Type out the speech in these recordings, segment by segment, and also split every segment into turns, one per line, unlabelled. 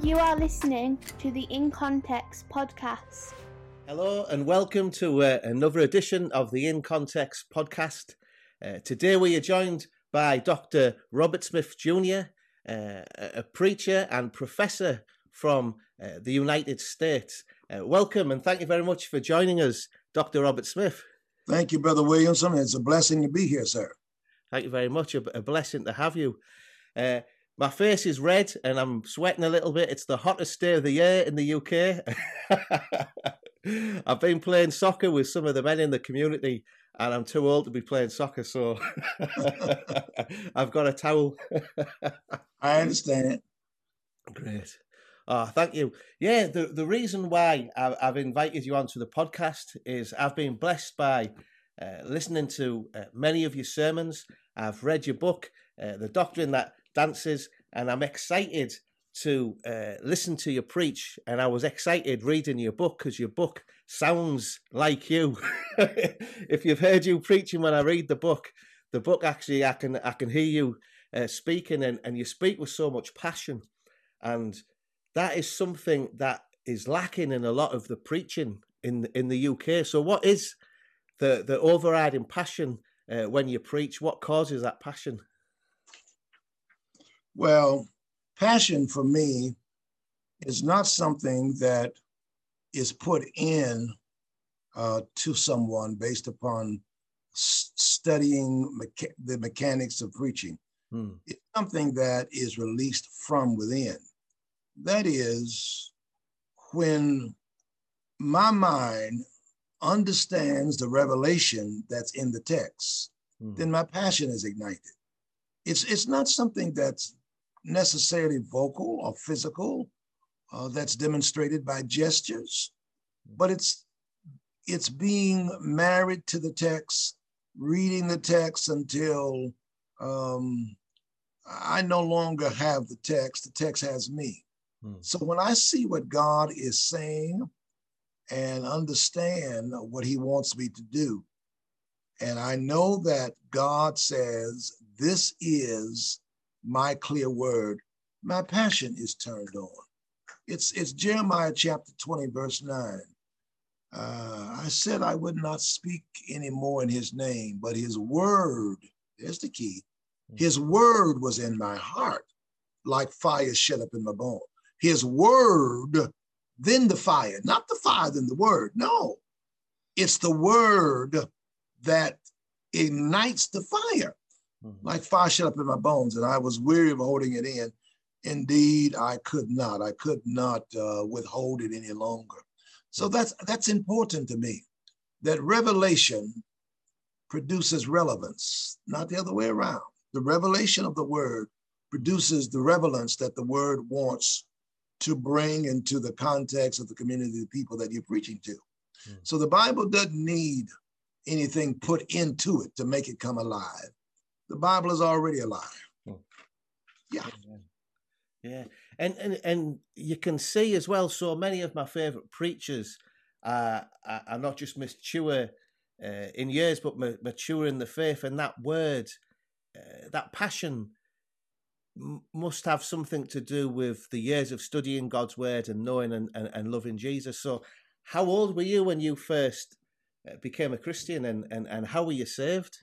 You are listening to the In Context podcast.
Hello and welcome to uh, another edition of the In Context podcast. Uh, today we are joined by Dr. Robert Smith Jr., uh, a preacher and professor from uh, the United States. Uh, welcome and thank you very much for joining us, Dr. Robert Smith.
Thank you, Brother Williamson. It's a blessing to be here, sir.
Thank you very much. A, a blessing to have you. My face is red and I'm sweating a little bit. It's the hottest day of the year in the UK. I've been playing soccer with some of the men in the community and I'm too old to be playing soccer, so I've got a towel.
I understand. it.
Great. Oh, thank you. Yeah, the, the reason why I've, I've invited you onto the podcast is I've been blessed by uh, listening to uh, many of your sermons. I've read your book, uh, The Doctrine That Dances, and I'm excited to uh, listen to you preach. And I was excited reading your book because your book sounds like you. if you've heard you preaching when I read the book, the book actually I can I can hear you uh, speaking, and, and you speak with so much passion, and that is something that is lacking in a lot of the preaching in in the UK. So, what is the the overriding passion uh, when you preach? What causes that passion?
Well, passion for me is not something that is put in uh, to someone based upon s- studying mecha- the mechanics of preaching. Hmm. It's something that is released from within. That is when my mind understands the revelation that's in the text, hmm. then my passion is ignited. It's, it's not something that's necessarily vocal or physical uh, that's demonstrated by gestures, but it's it's being married to the text, reading the text until um, I no longer have the text. The text has me. Hmm. So when I see what God is saying and understand what He wants me to do, and I know that God says this is my clear word, my passion is turned on. It's, it's Jeremiah chapter 20, verse 9. Uh, I said I would not speak anymore in his name, but his word, there's the key. His word was in my heart, like fire shut up in my bone. His word, then the fire, not the fire, then the word. No, it's the word that ignites the fire mm-hmm. like fire shut up in my bones, and I was weary of holding it in. Indeed, I could not. I could not uh, withhold it any longer. So mm-hmm. that's that's important to me. That revelation produces relevance, not the other way around. The revelation of the word produces the relevance that the word wants to bring into the context of the community of people that you're preaching to. Mm. So the Bible doesn't need anything put into it to make it come alive the Bible is already alive. Hmm. Yeah.
Yeah. And, and and you can see as well, so many of my favorite preachers are, are not just mature uh, in years, but mature in the faith. And that word, uh, that passion must have something to do with the years of studying God's word and knowing and, and, and loving Jesus. So, how old were you when you first uh, became a Christian and, and, and how were you saved?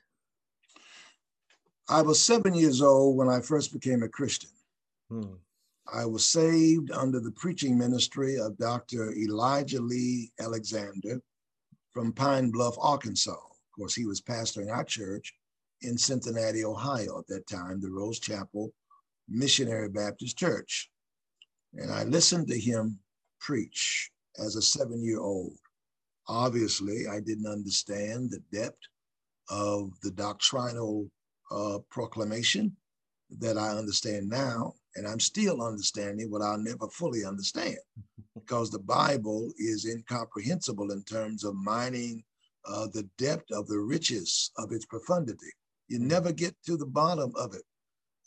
I was seven years old when I first became a Christian. Hmm. I was saved under the preaching ministry of Dr. Elijah Lee Alexander from Pine Bluff, Arkansas. Of course, he was pastoring our church in Cincinnati, Ohio at that time, the Rose Chapel Missionary Baptist Church. And I listened to him preach as a seven year old. Obviously, I didn't understand the depth of the doctrinal uh, proclamation that I understand now, and I'm still understanding what I'll never fully understand because the Bible is incomprehensible in terms of mining uh, the depth of the riches of its profundity. You mm. never get to the bottom of it.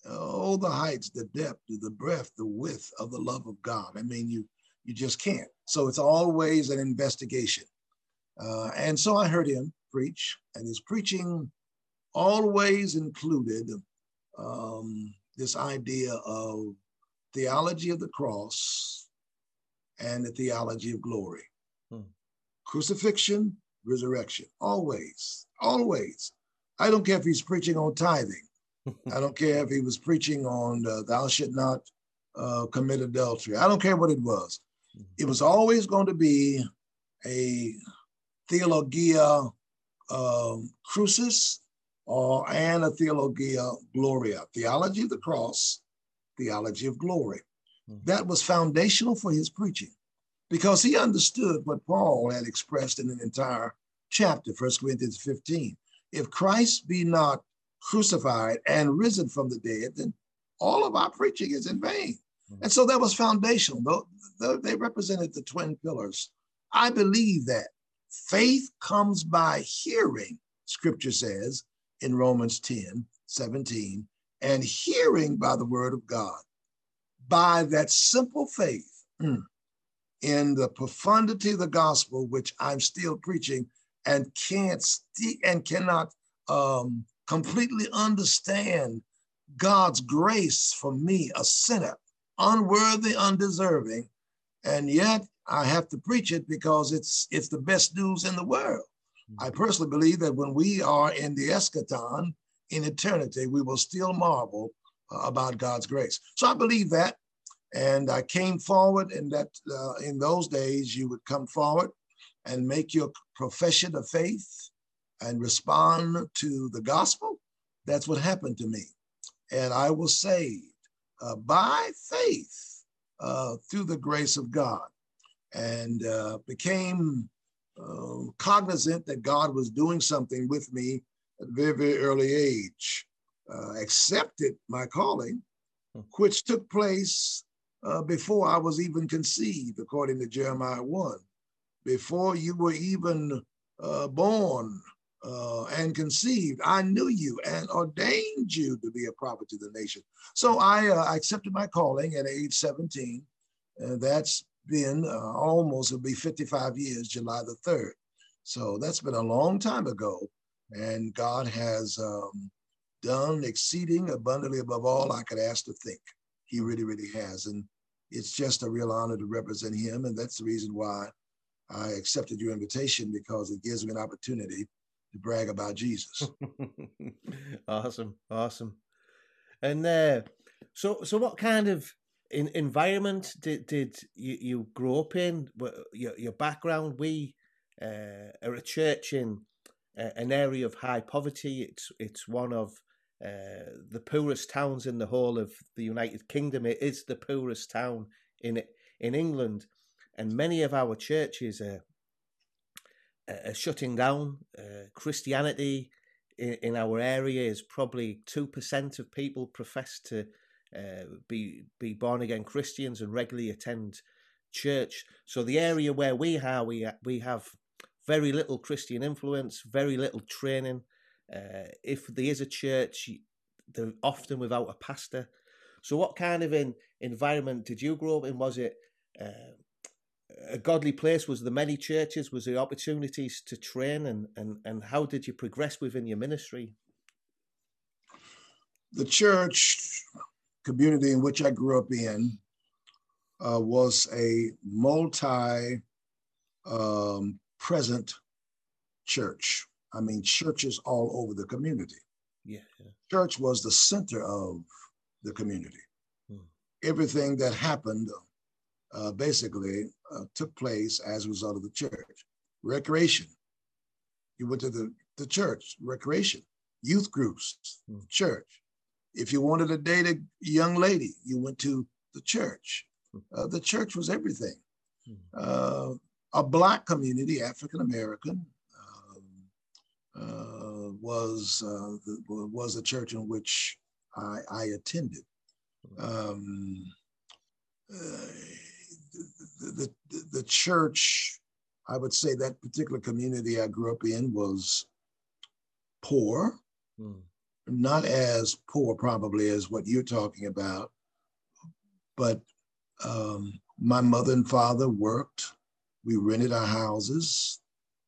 Oh, the heights, the depth, the breadth, the width of the love of God. I mean, you you just can't. So it's always an investigation. Uh, and so I heard him preach, and his preaching always included um, this idea of theology of the cross and the theology of glory. Hmm. Crucifixion, resurrection, always, always. I don't care if he's preaching on tithing. I don't care if he was preaching on uh, thou should not uh, commit adultery. I don't care what it was. It was always going to be a theologia um, crucis or and a theologia gloria, theology of the cross, theology of glory. Mm-hmm. That was foundational for his preaching because he understood what Paul had expressed in an entire chapter, 1 Corinthians 15. If Christ be not crucified and risen from the dead, then all of our preaching is in vain. Mm-hmm. And so that was foundational. They represented the twin pillars. I believe that faith comes by hearing, scripture says in Romans 10 17, and hearing by the word of God. By that simple faith mm, in the profundity of the gospel, which I'm still preaching and can't st- and cannot um, completely understand God's grace for me, a sinner, unworthy, undeserving, and yet I have to preach it because it's it's the best news in the world. I personally believe that when we are in the eschaton in eternity, we will still marvel uh, about God's grace. So I believe that, and I came forward, and that uh, in those days you would come forward and make your profession of faith and respond to the gospel. That's what happened to me, and I was saved uh, by faith uh, through the grace of God and uh, became uh, cognizant that God was doing something with me at a very, very early age. Uh, accepted my calling, hmm. which took place uh, before I was even conceived, according to Jeremiah 1. Before you were even uh, born, uh, and conceived. I knew you and ordained you to be a prophet to the nation. So I, uh, I accepted my calling at age 17. And that's been uh, almost, it'll be 55 years, July the 3rd. So that's been a long time ago. And God has um, done exceeding abundantly above all I could ask to think. He really, really has. And it's just a real honor to represent him. And that's the reason why I accepted your invitation because it gives me an opportunity to brag about Jesus.
awesome, awesome. And uh, so, so what kind of in, environment did did you, you grow up in? Your your background? We uh, are a church in uh, an area of high poverty. It's it's one of uh, the poorest towns in the whole of the United Kingdom. It is the poorest town in in England, and many of our churches are uh, shutting down. Uh, Christianity in, in, our area is probably two percent of people profess to uh, be be born again Christians and regularly attend church. So the area where we are, we we have very little Christian influence, very little training. Uh, if there is a church, they're often without a pastor. So, what kind of an environment did you grow up in? Was it uh, a godly place? Was there many churches? Was there opportunities to train? And, and, and how did you progress within your ministry?
The church community in which I grew up in uh, was a multi um, present church. I mean, churches all over the community.
Yeah.
Church was the center of the community. Hmm. Everything that happened uh, basically uh, took place as a result of the church. Recreation, you went to the, the church, recreation, youth groups, mm. church. If you wanted to date a young lady, you went to the church. Hmm. Uh, the church was everything. Mm. a black community, African American, um, uh, was uh, the, was a church in which I, I attended. Hmm. Um, the, the, the church, I would say that particular community I grew up in was poor, mm. Not as poor probably as what you're talking about, but um, my mother and father worked. We rented our houses.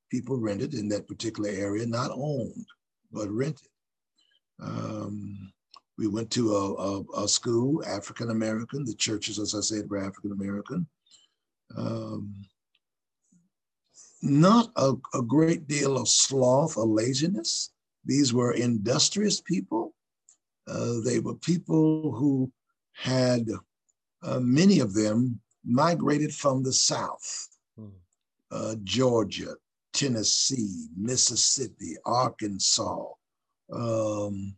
People rented in that particular area, not owned, but rented. Um, we went to a, a, a school, African American. The churches, as I said, were African American. Um, not a, a great deal of sloth or laziness. These were industrious people. Uh, they were people who had, uh, many of them migrated from the South, hmm. uh, Georgia, Tennessee, Mississippi, Arkansas, um,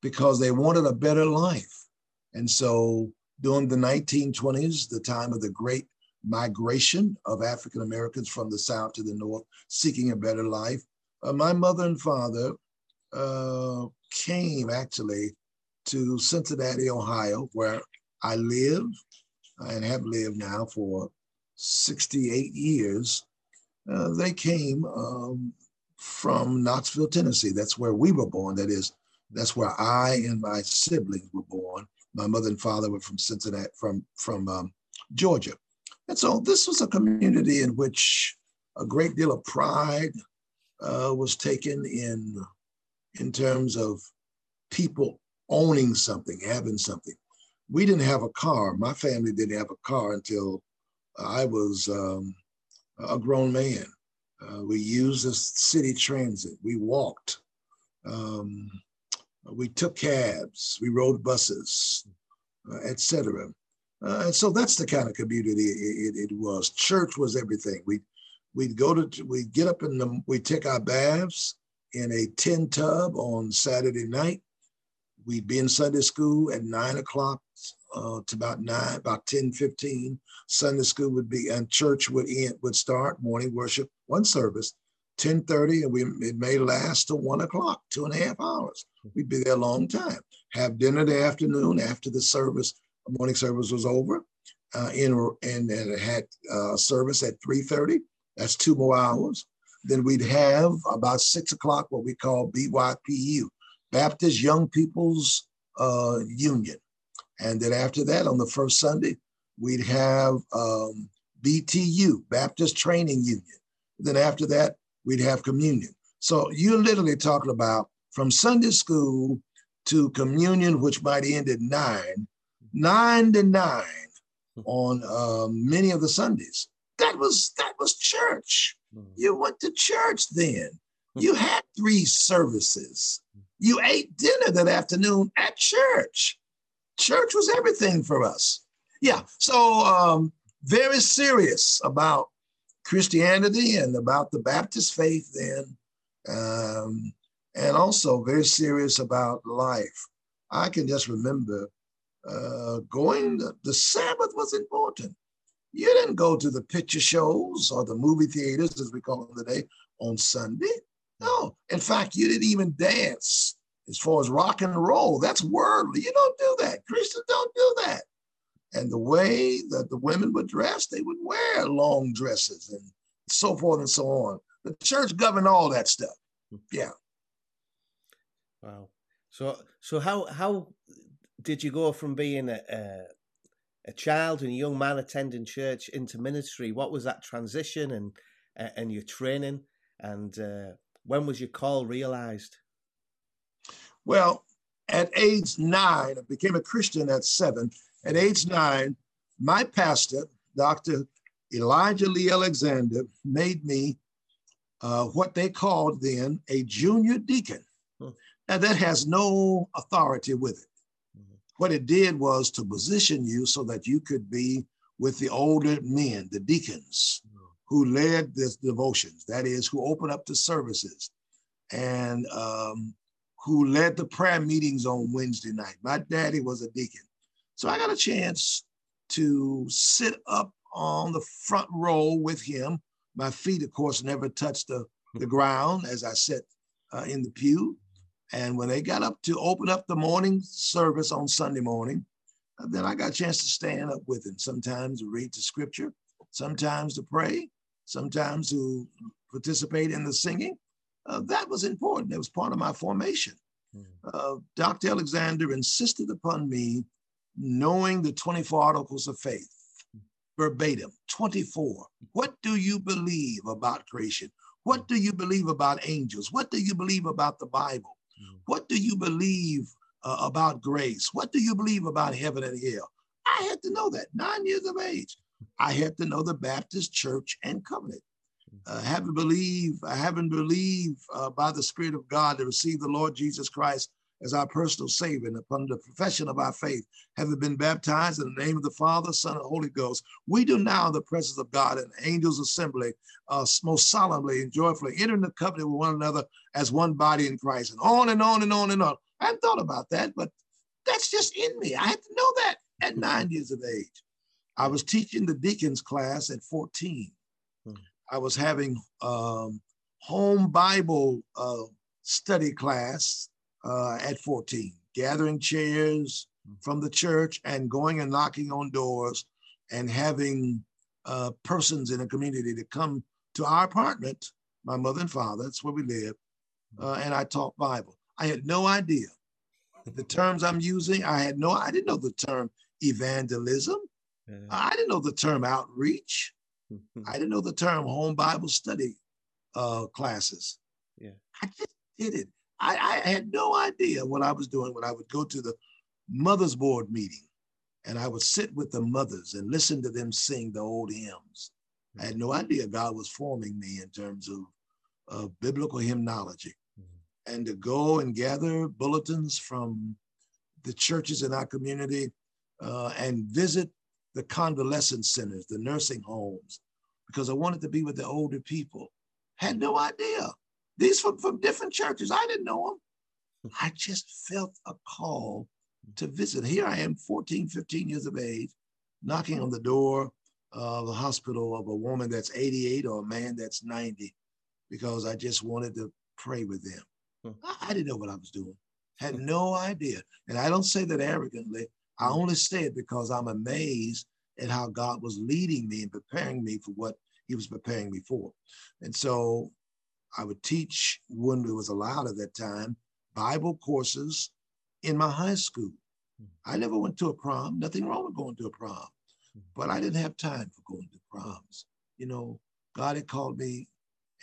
because they wanted a better life. And so during the 1920s, the time of the great migration of African Americans from the South to the North, seeking a better life, uh, my mother and father uh, came actually to Cincinnati, Ohio, where I live and have lived now for 68 years. Uh, they came um, from Knoxville, Tennessee. That's where we were born. That is, that's where I and my siblings were born. My mother and father were from Cincinnati, from from um, Georgia, and so this was a community in which a great deal of pride uh, was taken in in terms of people owning something, having something. We didn't have a car. My family didn't have a car until I was um, a grown man. Uh, we used the city transit. We walked. Um, we took cabs. We rode buses, uh, etc. Uh, and so that's the kind of community it, it, it, was. Church was everything. We we'd go to we'd get up in the we take our baths in a tin tub on Saturday night. We'd be in Sunday school at nine o'clock uh, to about nine, about 10, 15. Sunday school would be, and church would end, would start morning worship, one service, 10.30, and we it may last till one o'clock, two and a half hours. We'd be there a long time. Have dinner the afternoon after the service, morning service was over. Uh, in, and, and had uh, service at 3.30. That's two more hours. Then we'd have about six o'clock what we call BYPU, Baptist Young People's uh, Union. And then after that, on the first Sunday, we'd have um, BTU, Baptist Training Union. Then after that, we'd have communion. So you're literally talking about from Sunday school to communion, which might end at nine, nine to nine on um, many of the Sundays. That was that was church. Hmm. You went to church then. You had three services. You ate dinner that afternoon at church. Church was everything for us. Yeah, so um, very serious about Christianity and about the Baptist faith then, um, and also very serious about life. I can just remember uh, going, the, the Sabbath was important. You didn't go to the picture shows or the movie theaters, as we call them today, on Sunday. No, in fact, you didn't even dance as far as rock and roll. That's worldly. You don't do that. Christians don't do that. And the way that the women were dressed, they would wear long dresses and so forth and so on. The church governed all that stuff. Yeah.
Wow. So so how how did you go from being a, a child and a young man attending church into ministry. What was that transition and and your training, and uh, when was your call realized?
Well, at age nine, I became a Christian at seven. At age nine, my pastor, Dr. Elijah Lee Alexander, made me uh, what they called then a junior deacon. Hmm. Now, that has no authority with it. What it did was to position you so that you could be with the older men, the deacons, who led the devotions, that is, who opened up the services and um, who led the prayer meetings on Wednesday night. My daddy was a deacon. So I got a chance to sit up on the front row with him. My feet, of course, never touched the, the ground as I sat uh, in the pew. And when they got up to open up the morning service on Sunday morning, uh, then I got a chance to stand up with him, sometimes to read the scripture, sometimes to pray, sometimes to participate in the singing. Uh, that was important. It was part of my formation. Hmm. Uh, Dr. Alexander insisted upon me knowing the 24 articles of faith verbatim 24. What do you believe about creation? What do you believe about angels? What do you believe about the Bible? What do you believe uh, about grace? What do you believe about heaven and hell? I had to know that. Nine years of age, I had to know the Baptist Church and Covenant. Uh, believed, I haven't believed uh, by the Spirit of God to receive the Lord Jesus Christ as our personal Savior, and upon the profession of our faith, having been baptized in the name of the Father, Son, and Holy Ghost, we do now in the presence of God and angels assembly, uh, most solemnly and joyfully entering the covenant with one another as one body in Christ, and on and on and on and on. I hadn't thought about that, but that's just in me. I had to know that at nine years of age. I was teaching the deacons class at 14. Hmm. I was having um, home Bible uh, study class uh, at 14, gathering chairs from the church and going and knocking on doors and having uh, persons in the community to come to our apartment, my mother and father, that's where we live, hmm. uh, and I taught Bible. I had no idea the terms I'm using. I had no, I didn't know the term evangelism. Yeah. I didn't know the term outreach. I didn't know the term home Bible study uh, classes. Yeah. I just did it. I, I had no idea what I was doing when I would go to the mothers board meeting and I would sit with the mothers and listen to them sing the old hymns. I had no idea God was forming me in terms of, of biblical hymnology. Mm-hmm. And to go and gather bulletins from the churches in our community uh, and visit the convalescent centers, the nursing homes, because I wanted to be with the older people. Had no idea. These from, from different churches. I didn't know them. Hmm. I just felt a call to visit. Here I am, 14, 15 years of age, knocking on the door of the hospital of a woman that's 88 or a man that's 90, because I just wanted to pray with them. Hmm. I, I didn't know what I was doing, had hmm. no idea. And I don't say that arrogantly. I hmm. only say it because I'm amazed at how God was leading me and preparing me for what He was preparing me for. And so I would teach when it was allowed at that time Bible courses in my high school. Mm-hmm. I never went to a prom. Nothing wrong with going to a prom, mm-hmm. but I didn't have time for going to proms. You know, God had called me,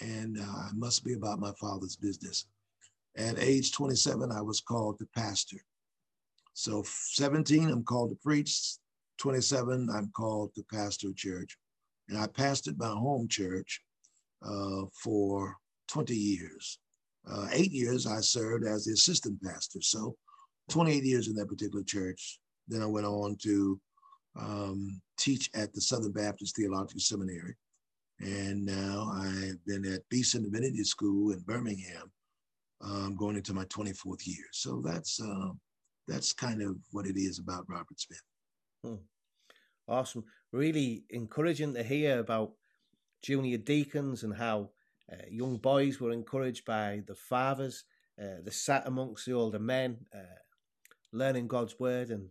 and uh, I must be about my father's business. At age 27, I was called to pastor. So 17, I'm called to preach. 27, I'm called to pastor a church. And I pastored my home church uh, for 20 years. Uh, eight years I served as the assistant pastor. So 28 years in that particular church. Then I went on to um, teach at the Southern Baptist Theological Seminary. And now I've been at Beeson Divinity School in Birmingham, um, going into my 24th year. So that's uh, that's kind of what it is about Robert Smith.
Hmm. Awesome. Really encouraging to hear about junior deacons and how uh, young boys were encouraged by the fathers. Uh, they sat amongst the older men, uh, learning God's word and,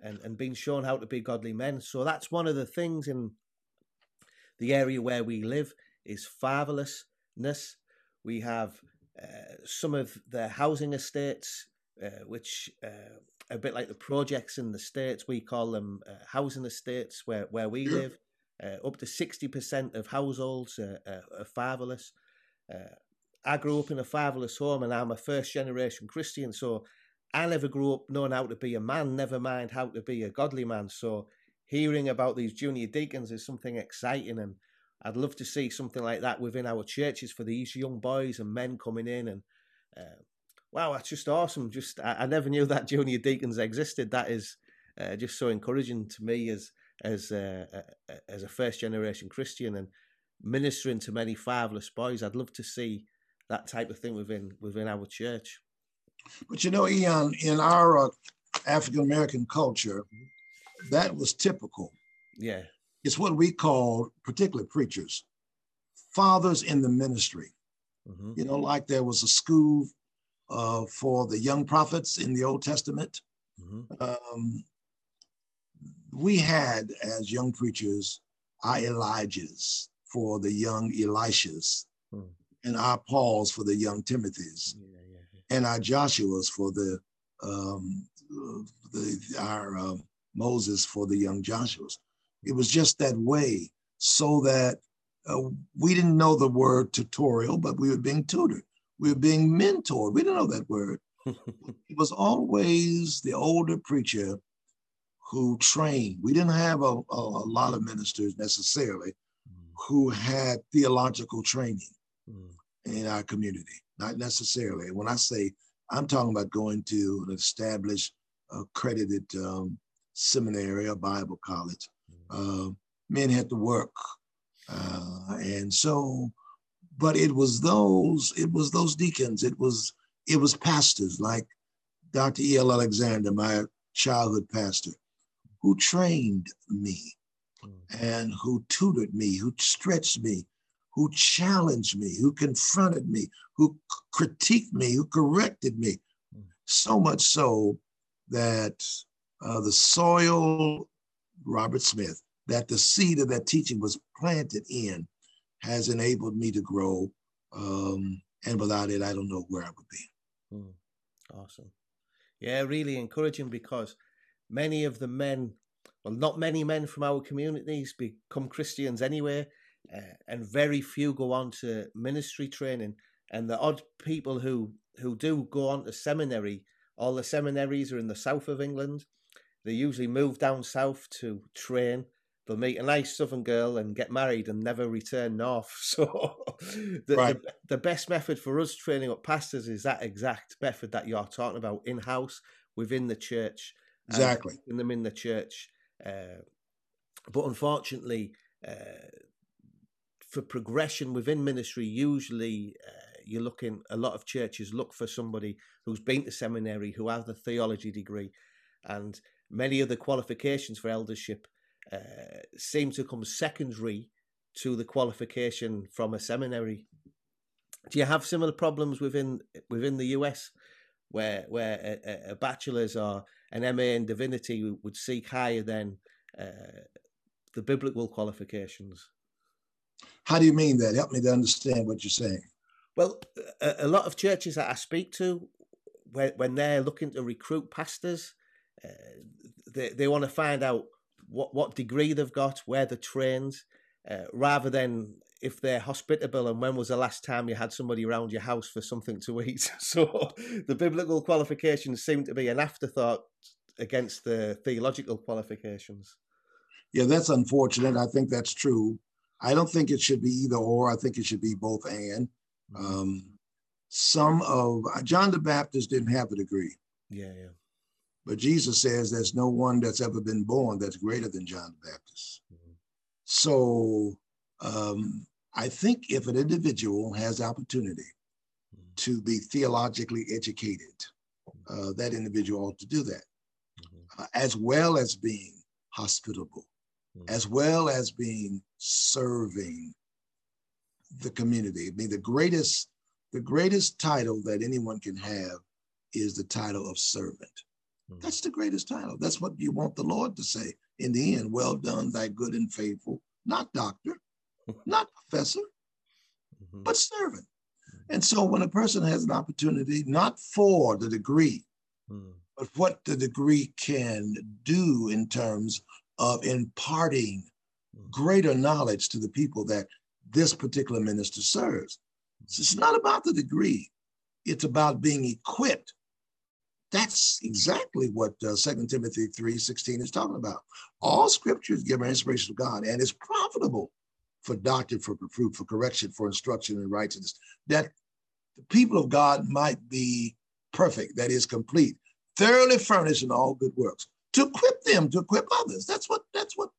and, and being shown how to be godly men. So that's one of the things in the area where we live is fatherlessness. We have uh, some of the housing estates, uh, which uh, a bit like the projects in the states, we call them housing estates where, where we live. Uh, up to 60% of households are, are, are fatherless. Uh, I grew up in a fatherless home and I'm a first generation Christian. So I never grew up knowing how to be a man, never mind how to be a godly man. So hearing about these junior deacons is something exciting. And I'd love to see something like that within our churches for these young boys and men coming in. And uh, wow, that's just awesome. Just I, I, never knew that junior deacons existed. That is uh, just so encouraging to me as as a, as a first generation Christian and ministering to many fatherless boys. I'd love to see that type of thing within within our church.
But you know, Ian, in our uh, African American culture, that was typical.
Yeah,
it's what we call, particularly preachers, fathers in the ministry. Mm-hmm. You know, like there was a school uh, for the young prophets in the Old Testament. Mm-hmm. Um, we had as young preachers our Elijahs for the young Elishas, hmm. and our Pauls for the young Timothys, yeah, yeah, yeah. and our Joshuas for the, um, the our uh, Moses for the young Joshuas. It was just that way, so that uh, we didn't know the word tutorial, but we were being tutored. We were being mentored. We didn't know that word, it was always the older preacher who trained. We didn't have a, a, a lot of ministers necessarily mm. who had theological training mm. in our community, not necessarily. When I say I'm talking about going to an established, accredited um, seminary or Bible college, mm. uh, men had to work. Uh, and so, but it was those, it was those deacons, it was, it was pastors like Dr. E.L. Alexander, my childhood pastor who trained me mm. and who tutored me, who stretched me, who challenged me, who confronted me, who critiqued me, who corrected me. Mm. So much so that uh, the soil, Robert Smith, that the seed of that teaching was planted in has enabled me to grow. Um, and without it, I don't know where I would be.
Mm. Awesome. Yeah, really encouraging because many of the men, well, not many men from our communities become Christians anyway, uh, and very few go on to ministry training. And the odd people who who do go on to seminary, all the seminaries are in the south of England. They usually move down south to train. They'll meet a nice southern girl and get married and never return north. So, the, right. the, the best method for us training up pastors is that exact method that you're talking about in house within the church
exactly
in them in the church. Uh, but unfortunately, uh, for progression within ministry, usually uh, you're looking. A lot of churches look for somebody who's been to seminary, who has a theology degree, and many of the qualifications for eldership uh, seem to come secondary to the qualification from a seminary. Do you have similar problems within within the US, where where a, a bachelor's or an MA in divinity would seek higher than uh, the biblical qualifications.
How do you mean that? Help me to understand what you're saying.
Well, a, a lot of churches that I speak to, when, when they're looking to recruit pastors, uh, they, they want to find out what, what degree they've got, where they're trained, uh, rather than if they're hospitable and when was the last time you had somebody around your house for something to eat. So the biblical qualifications seem to be an afterthought against the theological qualifications.
Yeah, that's unfortunate. I think that's true. I don't think it should be either or. I think it should be both and. Mm-hmm. Um, some of John the Baptist didn't have a degree.
Yeah, yeah.
But Jesus says there's no one that's ever been born that's greater than John the Baptist. Mm-hmm. So um, I think if an individual has opportunity mm-hmm. to be theologically educated, uh, that individual ought to do that, mm-hmm. uh, as well as being hospitable, mm-hmm. as well as being serving the community. I mean, the greatest, the greatest title that anyone can have is the title of servant. Mm-hmm. That's the greatest title. That's what you want the Lord to say in the end. Well done, thy good and faithful, not doctor, not professor, mm-hmm. but servant. Mm-hmm. And so when a person has an opportunity, not for the degree, mm. but what the degree can do in terms of imparting mm. greater knowledge to the people that this particular minister serves. So it's not about the degree, it's about being equipped. That's exactly what uh, 2 Timothy 3.16 is talking about. All scripture is given inspiration of God and is profitable for doctrine, for reproof, for correction, for instruction in righteousness, that the people of God might be perfect, that is complete, thoroughly furnished in all good works, to equip them, to equip others. That's what that's what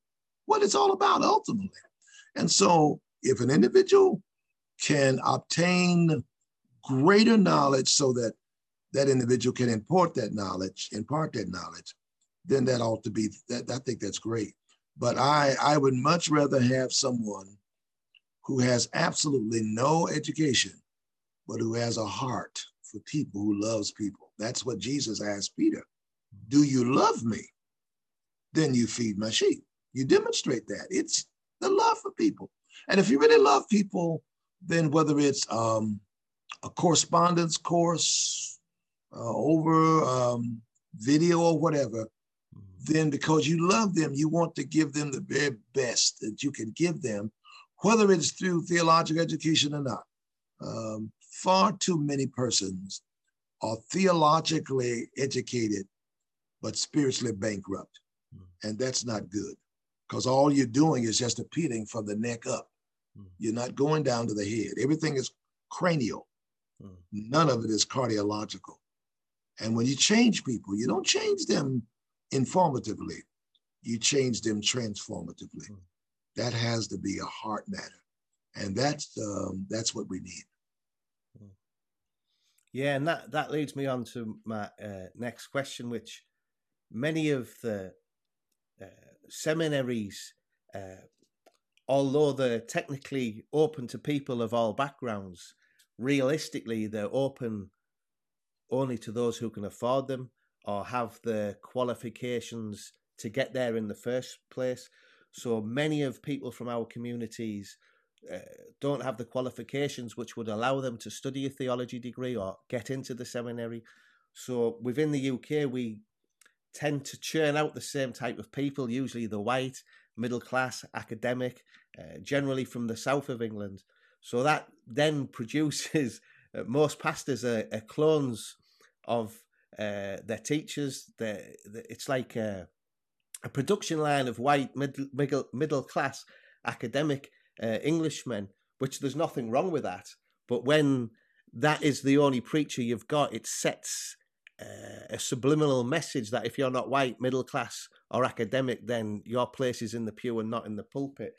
what it's all about ultimately. And so if an individual can obtain greater knowledge so that that individual can impart that knowledge, impart that knowledge, then that ought to be that I think that's great. But I, I would much rather have someone who has absolutely no education, but who has a heart for people, who loves people. That's what Jesus asked Peter. Do you love me? Then you feed my sheep. You demonstrate that. It's the love for people. And if you really love people, then whether it's um, a correspondence course uh, over um, video or whatever, then because you love them, you want to give them the very best that you can give them, whether it's through theological education or not. Um, far too many persons are theologically educated, but spiritually bankrupt. And that's not good because all you're doing is just appealing from the neck up. You're not going down to the head. Everything is cranial. None of it is cardiological. And when you change people, you don't change them informatively, you change them transformatively. That has to be a heart matter. And that's um, that's what we need.
Yeah, and that, that leads me on to my uh, next question, which many of the uh, seminaries, uh, although they're technically open to people of all backgrounds, realistically, they're open only to those who can afford them or have the qualifications to get there in the first place. So many of people from our communities uh, don't have the qualifications which would allow them to study a theology degree or get into the seminary. So within the UK, we tend to churn out the same type of people, usually the white, middle class, academic, uh, generally from the south of England. So that then produces most pastors are, are, clones of uh, their teachers. They're, it's like a, a, production line of white middle middle, middle class academic uh, Englishmen, which there's nothing wrong with that. But when that is the only preacher you've got, it sets uh, a subliminal message that if you're not white, middle class, or academic, then your place is in the pew and not in the pulpit.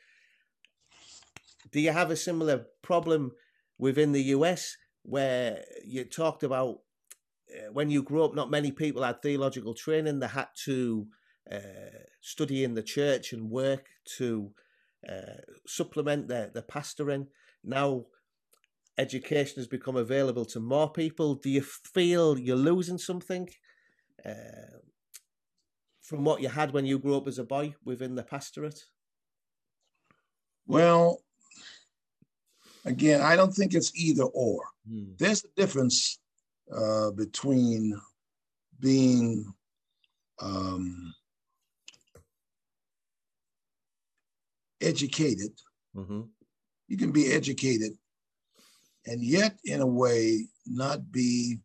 Do you have a similar problem within the US where you talked about uh, when you grew up, not many people had theological training, they had to uh, study in the church and work to uh, supplement their, their pastoring. Now, education has become available to more people. Do you feel you're losing something uh, from what you had when you grew up as a boy within the pastorate?
Well, again, I don't think it's either or. Hmm. There's a difference uh, between being um, educated. Mm-hmm. You can be educated and yet, in a way, not be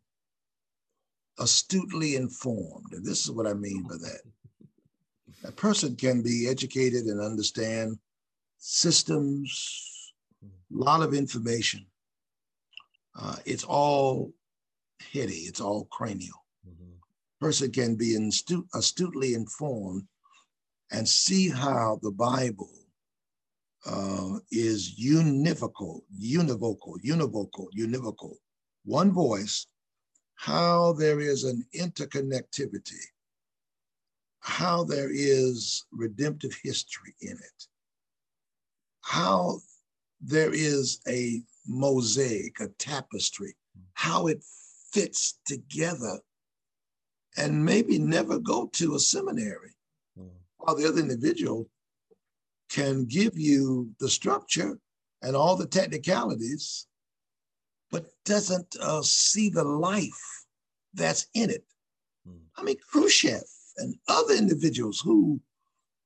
astutely informed. And this is what I mean by that. A person can be educated and understand systems, lot of information. Uh, it's all heady, it's all cranial. Mm-hmm. Person can be astute, astutely informed and see how the Bible uh, is univocal, univocal, univocal, univocal, one voice, how there is an interconnectivity, how there is redemptive history in it, how there is a mosaic, a tapestry, how it fits together, and maybe never go to a seminary mm. while the other individual can give you the structure and all the technicalities, but doesn't uh, see the life that's in it. Hmm. I mean, Khrushchev and other individuals who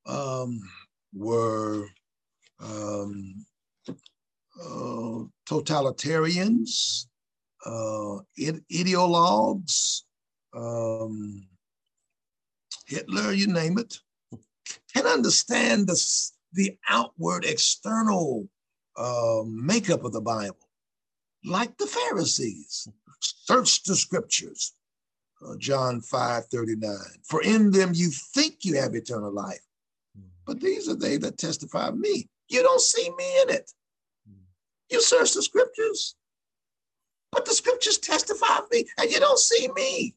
um, were um, uh, totalitarians, uh, ideologues, um, Hitler, you name it, can understand the, the outward, external uh, makeup of the Bible, like the Pharisees. Search the scriptures. Uh, John 5 39. For in them you think you have eternal life, but these are they that testify of me. You don't see me in it. You search the scriptures, but the scriptures testify of me, and you don't see me.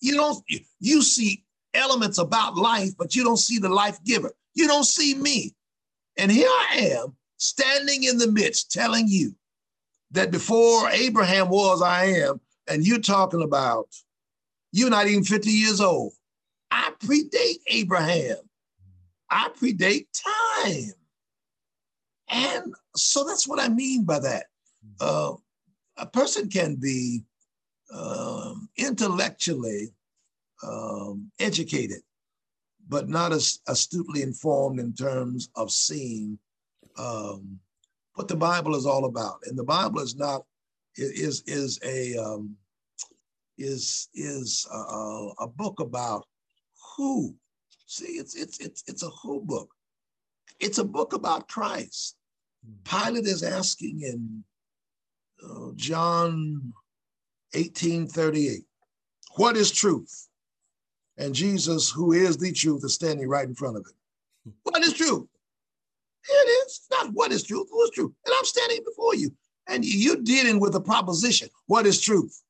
You don't, you, see elements about life, but you don't see the life giver. You don't see me. And here I am standing in the midst telling you that before Abraham was, I am. And you're talking about you're not even 50 years old. I predate Abraham, I predate time. And so that's what I mean by that. Uh, a person can be um, intellectually um, educated, but not as astutely informed in terms of seeing um, what the Bible is all about. And the Bible is not is is a um, is is a, a book about who. See, it's it's it's it's a who book. It's a book about Christ. Pilate is asking in uh, John 18:38, what is truth? And Jesus, who is the truth, is standing right in front of him. What is truth? It is not what is truth, who is truth? And I'm standing before you, and you're dealing with a proposition. What is truth?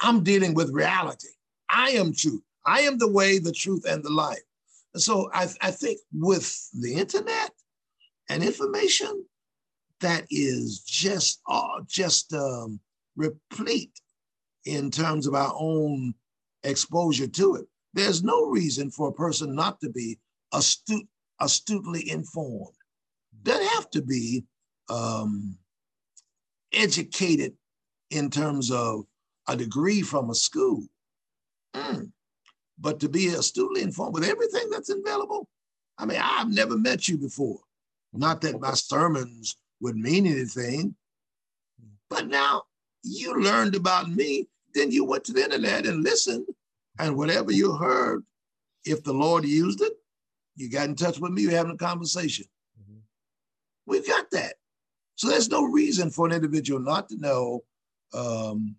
I'm dealing with reality. I am truth. I am the way, the truth, and the life. And so I, I think with the internet and information, that is just uh, just um, replete in terms of our own exposure to it. There's no reason for a person not to be astute, astutely informed. Doesn't have to be um, educated in terms of a degree from a school. Mm. But to be astutely informed with everything that's available, I mean, I've never met you before. Not that my sermons would mean anything, but now you learned about me, then you went to the internet and listened, and whatever you heard, if the Lord used it, you got in touch with me, you're having a conversation. Mm-hmm. We've got that. So there's no reason for an individual not to know um,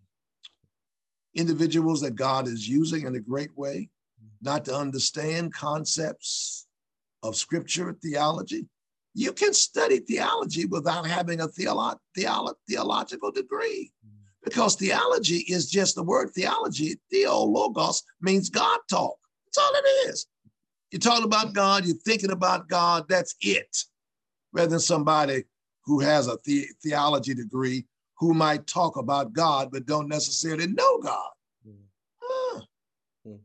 individuals that God is using in a great way, not to understand concepts of scripture, theology. You can study theology without having a theolo- theolo- theological degree because theology is just the word theology. Theologos means God talk. That's all it is. You're talking about God, you're thinking about God, that's it. Rather than somebody who has a the- theology degree who might talk about God but don't necessarily know God. Mm.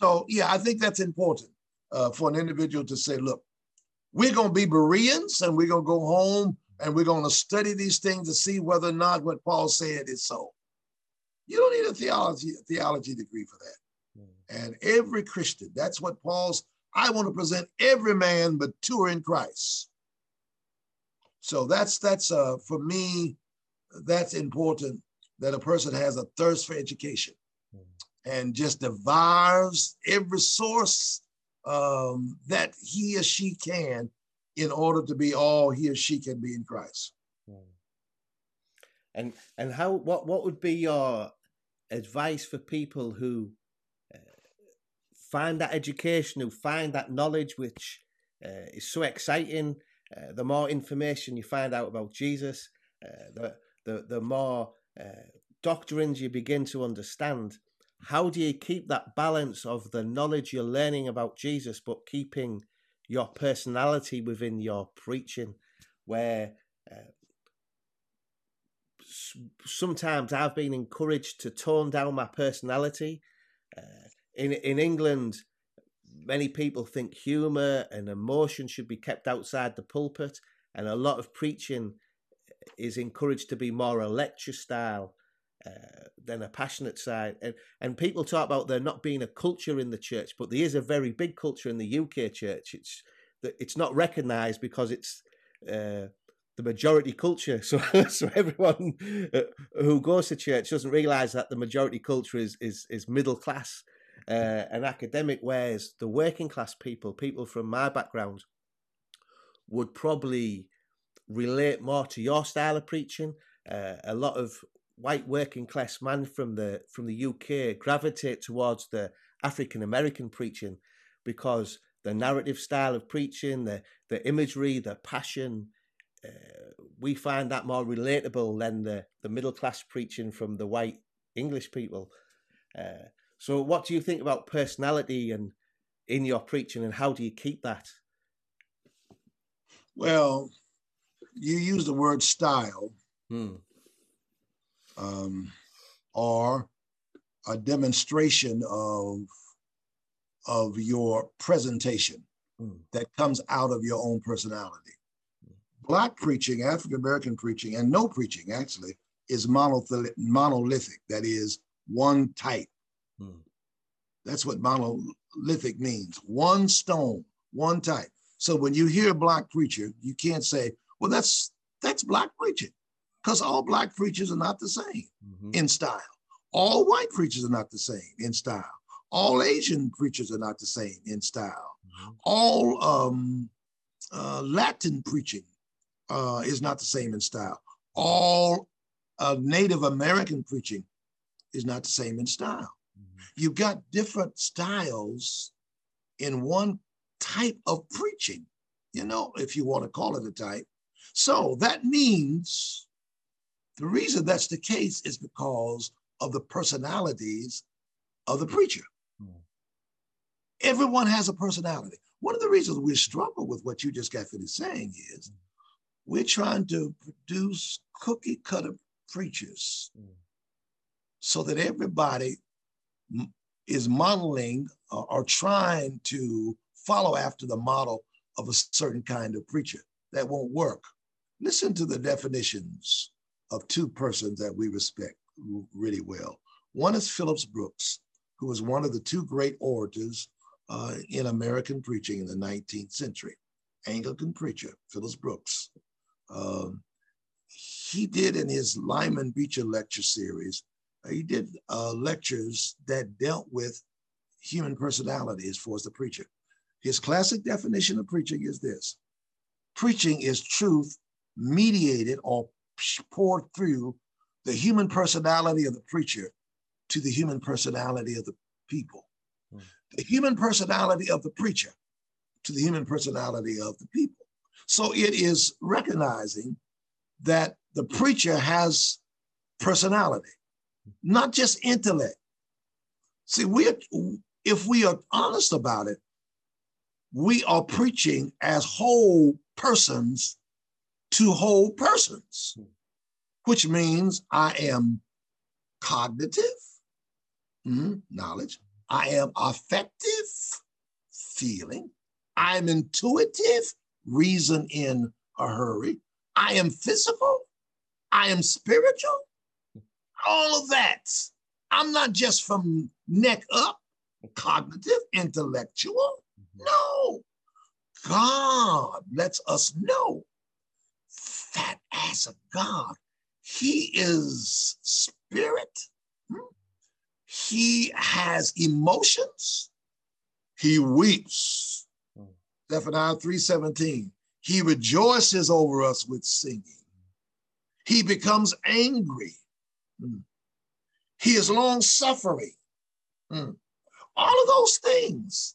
So, yeah, I think that's important uh, for an individual to say, look, we're going to be Bereans and we're going to go home and we're going to study these things to see whether or not what Paul said is so. You don't need a theology, theology degree for that. Mm. And every Christian, that's what Paul's, I want to present every man mature in Christ. So that's that's uh for me, that's important that a person has a thirst for education and just devours every source um, that he or she can in order to be all he or she can be in Christ.
And and how what what would be your advice for people who uh, find that education, who find that knowledge, which uh, is so exciting? Uh, the more information you find out about Jesus, uh, the the the more uh, doctrines you begin to understand how do you keep that balance of the knowledge you're learning about Jesus, but keeping your personality within your preaching? Where uh, sometimes I've been encouraged to tone down my personality. Uh, in in England, many people think humour and emotion should be kept outside the pulpit, and a lot of preaching is encouraged to be more a lecture style uh, than a passionate side. And and people talk about there not being a culture in the church, but there is a very big culture in the UK church. It's it's not recognised because it's uh, the majority culture. So so everyone uh, who goes to church doesn't realise that the majority culture is is is middle class uh, and academic, whereas the working class people, people from my background, would probably relate more to your style of preaching. Uh, a lot of white working class man from the from the UK gravitate towards the African American preaching because the narrative style of preaching, the the imagery, the passion, uh, we find that more relatable than the the middle class preaching from the white English people. Uh, so, what do you think about personality and in your preaching, and how do you keep that?
Well, you use the word style. Hmm um, or a demonstration of of your presentation mm. that comes out of your own personality. Black preaching, African American preaching, and no preaching actually is monolithic. monolithic that is, one type. Mm. That's what monolithic means one stone, one type. So when you hear a Black preacher, you can't say, well, that's that's Black preaching because all black preachers are not the same mm-hmm. in style. All white preachers are not the same in style. All Asian preachers are not the same in style. Mm-hmm. All um, uh, Latin preaching uh, is not the same in style. All uh, Native American preaching is not the same in style. Mm-hmm. You've got different styles in one type of preaching, you know, if you want to call it a type. So that means the reason that's the case is because of the personalities of the preacher. Hmm. Everyone has a personality. One of the reasons we struggle with what you just got finished saying is hmm. we're trying to produce cookie cutter preachers hmm. so that everybody is modeling uh, or trying to follow after the model of a certain kind of preacher. That won't work. Listen to the definitions of two persons that we respect really well. One is Phillips Brooks, who was one of the two great orators uh, in American preaching in the 19th century. Anglican preacher, Phillips Brooks. Um, he did in his Lyman Beecher lecture series, uh, he did uh, lectures that dealt with human personality as far as the preacher. His classic definition of preaching is this preaching is truth mediated or poured through the human personality of the preacher to the human personality of the people. Hmm. The human personality of the preacher to the human personality of the people. So it is recognizing that the preacher has personality, not just intellect. See, we if we are honest about it, we are preaching as whole persons to whole persons, which means I am cognitive, mm-hmm, knowledge, I am affective, feeling, I am intuitive, reason in a hurry, I am physical, I am spiritual, all of that. I'm not just from neck up, cognitive, intellectual. Mm-hmm. No. God lets us know that as a God, he is spirit. Hmm? He has emotions. He weeps. Hmm. Zephaniah 3:17. He rejoices over us with singing. He becomes angry. Hmm. He is long suffering. Hmm. All of those things.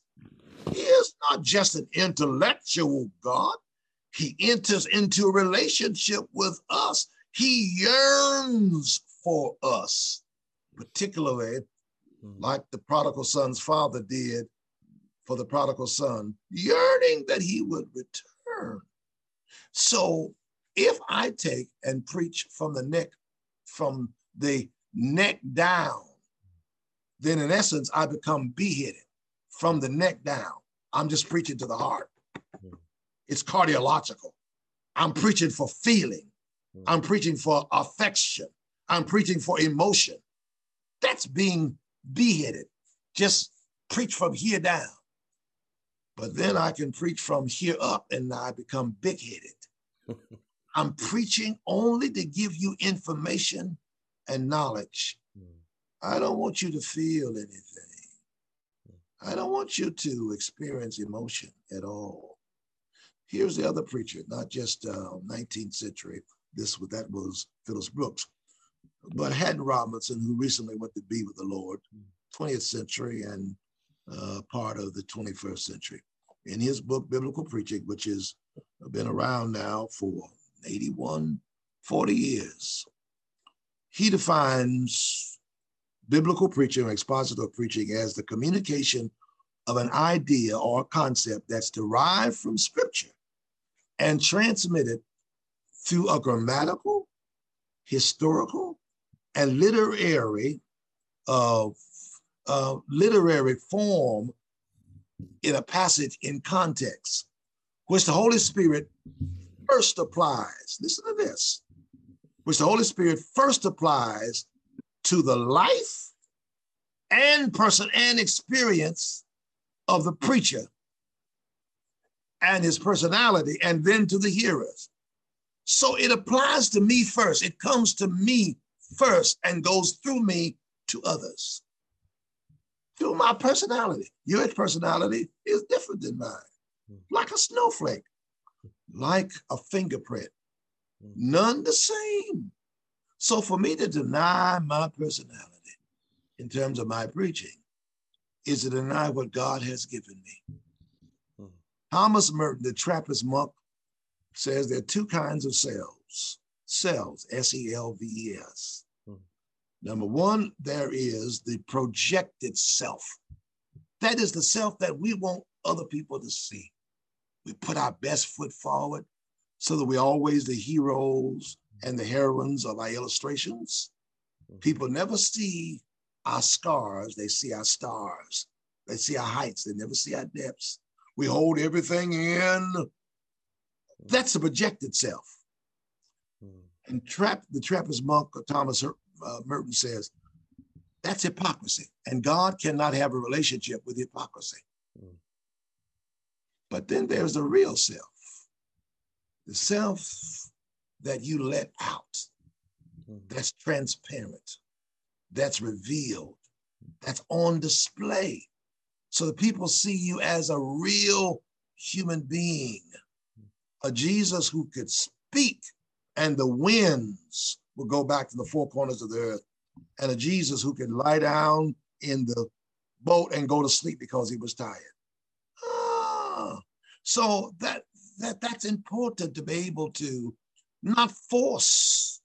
He is not just an intellectual God. He enters into a relationship with us. He yearns for us, particularly mm-hmm. like the prodigal son's father did for the prodigal son, yearning that he would return. So if I take and preach from the neck, from the neck down, then in essence, I become beheaded from the neck down. I'm just preaching to the heart. It's cardiological. I'm preaching for feeling. Hmm. I'm preaching for affection. I'm preaching for emotion. That's being beheaded. Just preach from here down. But then I can preach from here up and I become big headed. I'm preaching only to give you information and knowledge. Hmm. I don't want you to feel anything. Hmm. I don't want you to experience emotion at all. Here's the other preacher, not just uh, 19th century. This that was Phillips Brooks, but Haddon Robinson, who recently went to be with the Lord, 20th century and uh, part of the 21st century. In his book, Biblical Preaching, which has been around now for 81, 40 years, he defines biblical preaching or expositor preaching as the communication of an idea or concept that's derived from scripture and transmitted through a grammatical, historical, and literary uh, uh, literary form in a passage in context, which the Holy Spirit first applies. Listen to this, which the Holy Spirit first applies to the life and person and experience of the preacher and his personality, and then to the hearers. So it applies to me first. It comes to me first and goes through me to others through my personality. Your personality is different than mine, like a snowflake, like a fingerprint, none the same. So for me to deny my personality in terms of my preaching is to deny what God has given me. Mm. Thomas Merton, the Trappist monk, says there are two kinds of cells. Cells, S-E-L-V-E-S. Number one, there is the projected self. That is the self that we want other people to see. We put our best foot forward so that we're always the heroes and the heroines of our illustrations. Mm-hmm. People never see our scars, they see our stars. They see our heights, they never see our depths. We hold everything in. That's the projected self. Mm. And trap the Trappist monk Thomas uh, Merton says, that's hypocrisy. And God cannot have a relationship with hypocrisy. Mm. But then there's the real self, the self that you let out, mm. that's transparent, that's revealed, that's on display. So the people see you as a real human being, a Jesus who could speak and the winds will go back to the four corners of the earth, and a Jesus who could lie down in the boat and go to sleep because he was tired. Ah, so that that that's important to be able to not force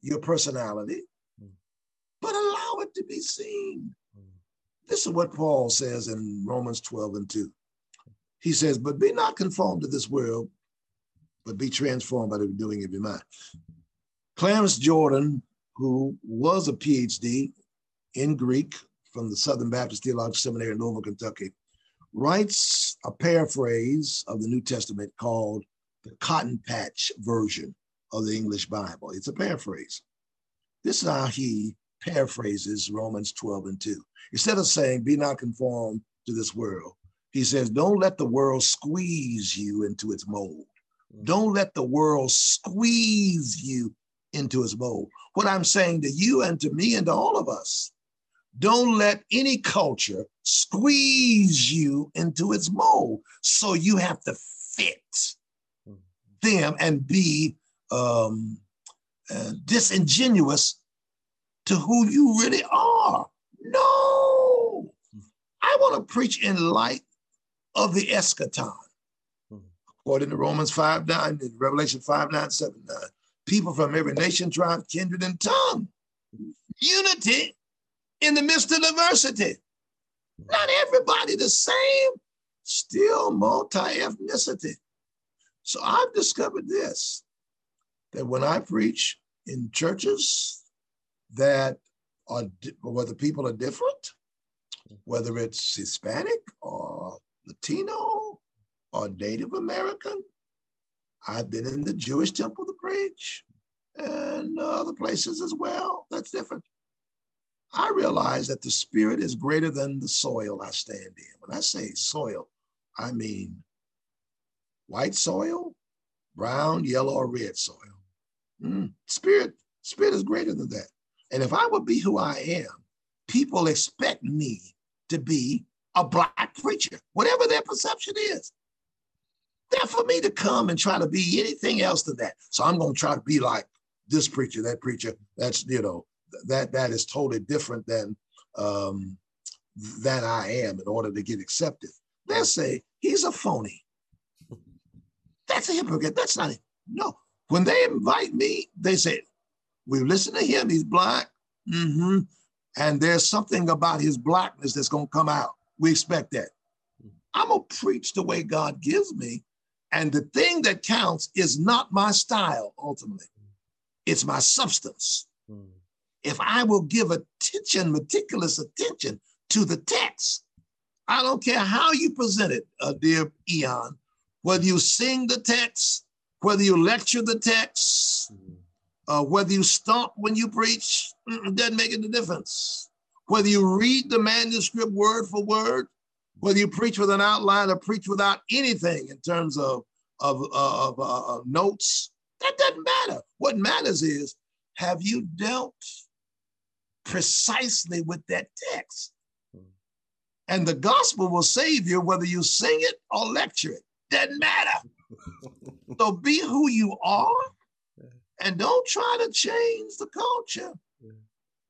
your personality, but allow it to be seen. This is what Paul says in Romans 12 and 2. He says, But be not conformed to this world, but be transformed by the renewing of your mind. Clarence Jordan, who was a PhD in Greek from the Southern Baptist Theological Seminary in Louisville, Kentucky, writes a paraphrase of the New Testament called the Cotton Patch Version of the English Bible. It's a paraphrase. This is how he paraphrases Romans 12 and 2. Instead of saying, Be not conformed to this world, he says, Don't let the world squeeze you into its mold. Don't let the world squeeze you into its mold. What I'm saying to you and to me and to all of us, don't let any culture squeeze you into its mold. So you have to fit them and be um, uh, disingenuous to who you really are. No, I want to preach in light of the eschaton. According to Romans 5 9, and Revelation 5 9, 7 9 people from every nation, tribe, kindred, and tongue. Unity in the midst of diversity. Not everybody the same, still multi ethnicity. So I've discovered this that when I preach in churches that are, whether people are different, whether it's Hispanic or Latino or Native American, I've been in the Jewish temple to preach and other places as well. That's different. I realize that the spirit is greater than the soil I stand in. When I say soil, I mean white soil, brown, yellow, or red soil. Mm, spirit, spirit is greater than that. And if I would be who I am, people expect me to be a black preacher, whatever their perception is. They're for me to come and try to be anything else than that. So I'm going to try to be like this preacher, that preacher. That's you know that that is totally different than um, that I am in order to get accepted. They'll say he's a phony. That's a hypocrite. That's not it. No. When they invite me, they say, we listen to him. He's black. Mm-hmm. And there's something about his blackness that's going to come out. We expect that. I'm going to preach the way God gives me. And the thing that counts is not my style ultimately, it's my substance. Mm. If I will give attention, meticulous attention to the text, I don't care how you present it, uh, dear Eon, whether you sing the text, whether you lecture the text, mm. Uh, whether you stomp when you preach, doesn't make any difference. Whether you read the manuscript word for word, whether you preach with an outline or preach without anything in terms of, of, uh, of uh, notes, that doesn't matter. What matters is have you dealt precisely with that text. And the gospel will save you whether you sing it or lecture it. Doesn't matter. so be who you are and don't try to change the culture.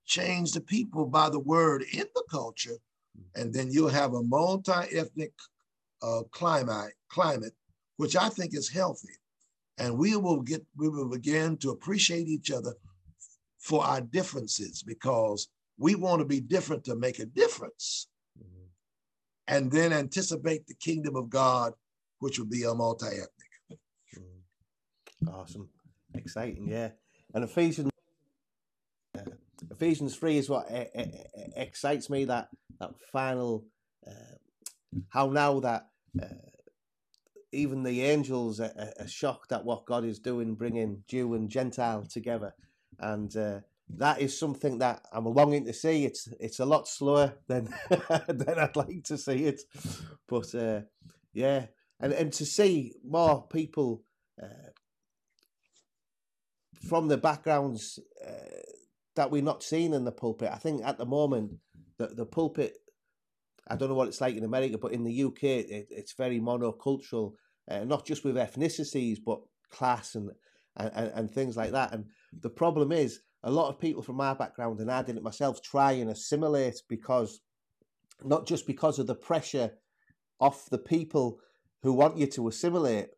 Change the people by the word in the culture, and then you'll have a multi-ethnic uh, climate, climate, which I think is healthy. And we will get, we will begin to appreciate each other for our differences because we want to be different to make a difference. Mm-hmm. And then anticipate the kingdom of God, which will be a multi ethnic.
Mm-hmm. Awesome. Exciting. Yeah. And Ephesians. Uh, Ephesians 3 is what excites me that that final uh, how now that uh, even the angels are, are, shocked at what God is doing, bringing Jew and Gentile together and uh, that is something that I'm longing to see. It's it's a lot slower than than I'd like to see it, but uh, yeah, and and to see more people uh, from the backgrounds uh, that we're not seeing in the pulpit. I think at the moment the the pulpit. I don't know what it's like in America, but in the UK, it, it's very monocultural, uh, not just with ethnicities, but class and, and, and things like that. And the problem is, a lot of people from my background, and I did it myself, try and assimilate because not just because of the pressure off the people who want you to assimilate,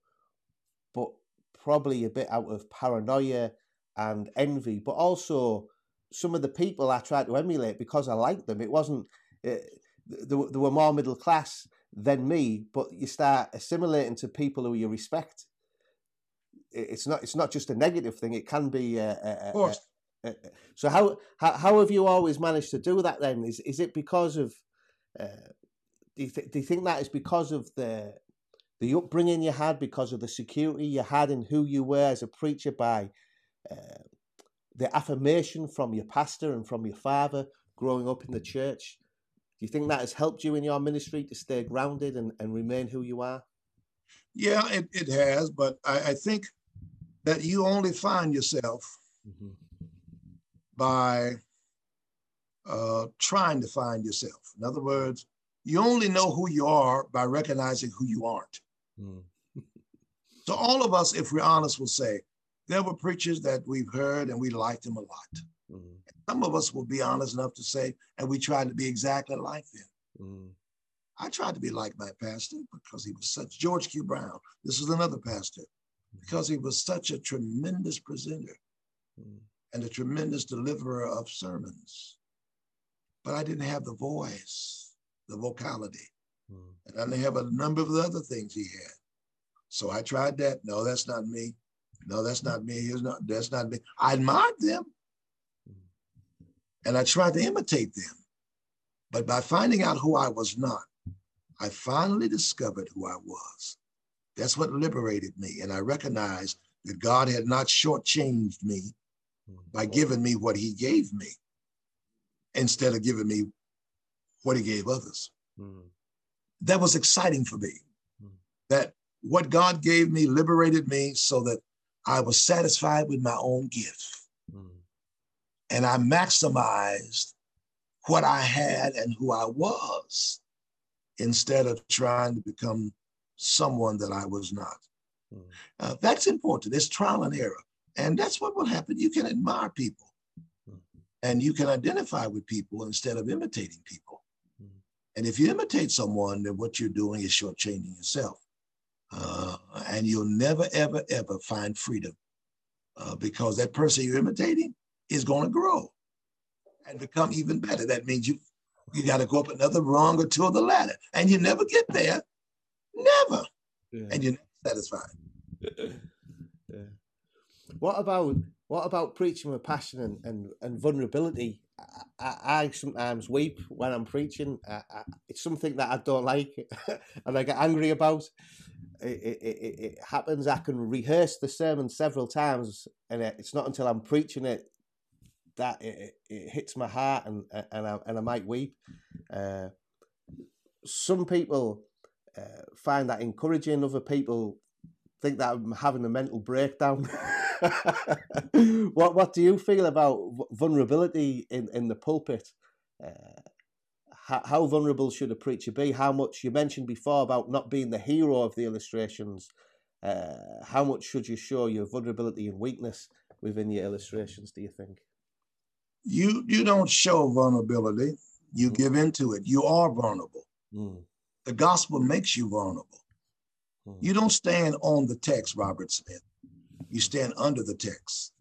probably a bit out of paranoia and envy, but also some of the people I tried to emulate because I liked them. It wasn't, it, eh, they, they were more middle class than me, but you start assimilating to people who you respect it's not it's not just a negative thing. It can be. Uh, of course. Uh, so how, how how have you always managed to do that? Then is is it because of? Uh, do you th- do you think that is because of the the upbringing you had, because of the security you had in who you were as a preacher, by uh, the affirmation from your pastor and from your father growing up in the church? Do you think that has helped you in your ministry to stay grounded and, and remain who you are?
Yeah, it, it has, but I, I think that you only find yourself mm-hmm. by uh, trying to find yourself. In other words, you only know who you are by recognizing who you aren't. Mm. so, all of us, if we're honest, will say there were preachers that we've heard and we liked them a lot. Mm. Some of us will be honest enough to say, and we tried to be exactly like them. Mm. I tried to be like my pastor because he was such George Q. Brown. This is another pastor because he was such a tremendous presenter mm. and a tremendous deliverer of sermons. But I didn't have the voice, the vocality. Mm. And I didn't have a number of the other things he had. So I tried that. No, that's not me. No, that's not me. He's not, that's not me. I admired them. And I tried to imitate them. But by finding out who I was not, I finally discovered who I was. That's what liberated me. And I recognized that God had not shortchanged me by mm-hmm. giving me what he gave me instead of giving me what he gave others. Mm. That was exciting for me. Mm. That what God gave me liberated me so that I was satisfied with my own gift. Mm. And I maximized what I had and who I was instead of trying to become someone that I was not. Mm. Uh, that's important. It's trial and error. And that's what will happen. You can admire people mm. and you can identify with people instead of imitating people. And if you imitate someone, then what you're doing is shortchanging yourself. Uh, and you'll never, ever, ever find freedom uh, because that person you're imitating is going to grow and become even better. That means you you got to go up another rung or two of the ladder, and you never get there Never. Yeah. And you're not satisfied.
yeah. What about what about preaching with passion and, and, and vulnerability? I, I, sometimes weep when I'm preaching. I, I, it's something that I don't like and I get angry about. It, it, it, it, happens. I can rehearse the sermon several times, and it's not until I'm preaching it that it, it hits my heart, and and I, and I might weep. Uh, some people uh, find that encouraging. Other people think that I'm having a mental breakdown. what What do you feel about vulnerability in in the pulpit? Uh, how, how, vulnerable should a preacher be? How much you mentioned before about not being the hero of the illustrations? Uh, how much should you show your vulnerability and weakness within your illustrations? Do you think?
You you don't show vulnerability. You mm. give into it. You are vulnerable. Mm. The gospel makes you vulnerable. Mm. You don't stand on the text, Robert Smith. You stand under the text.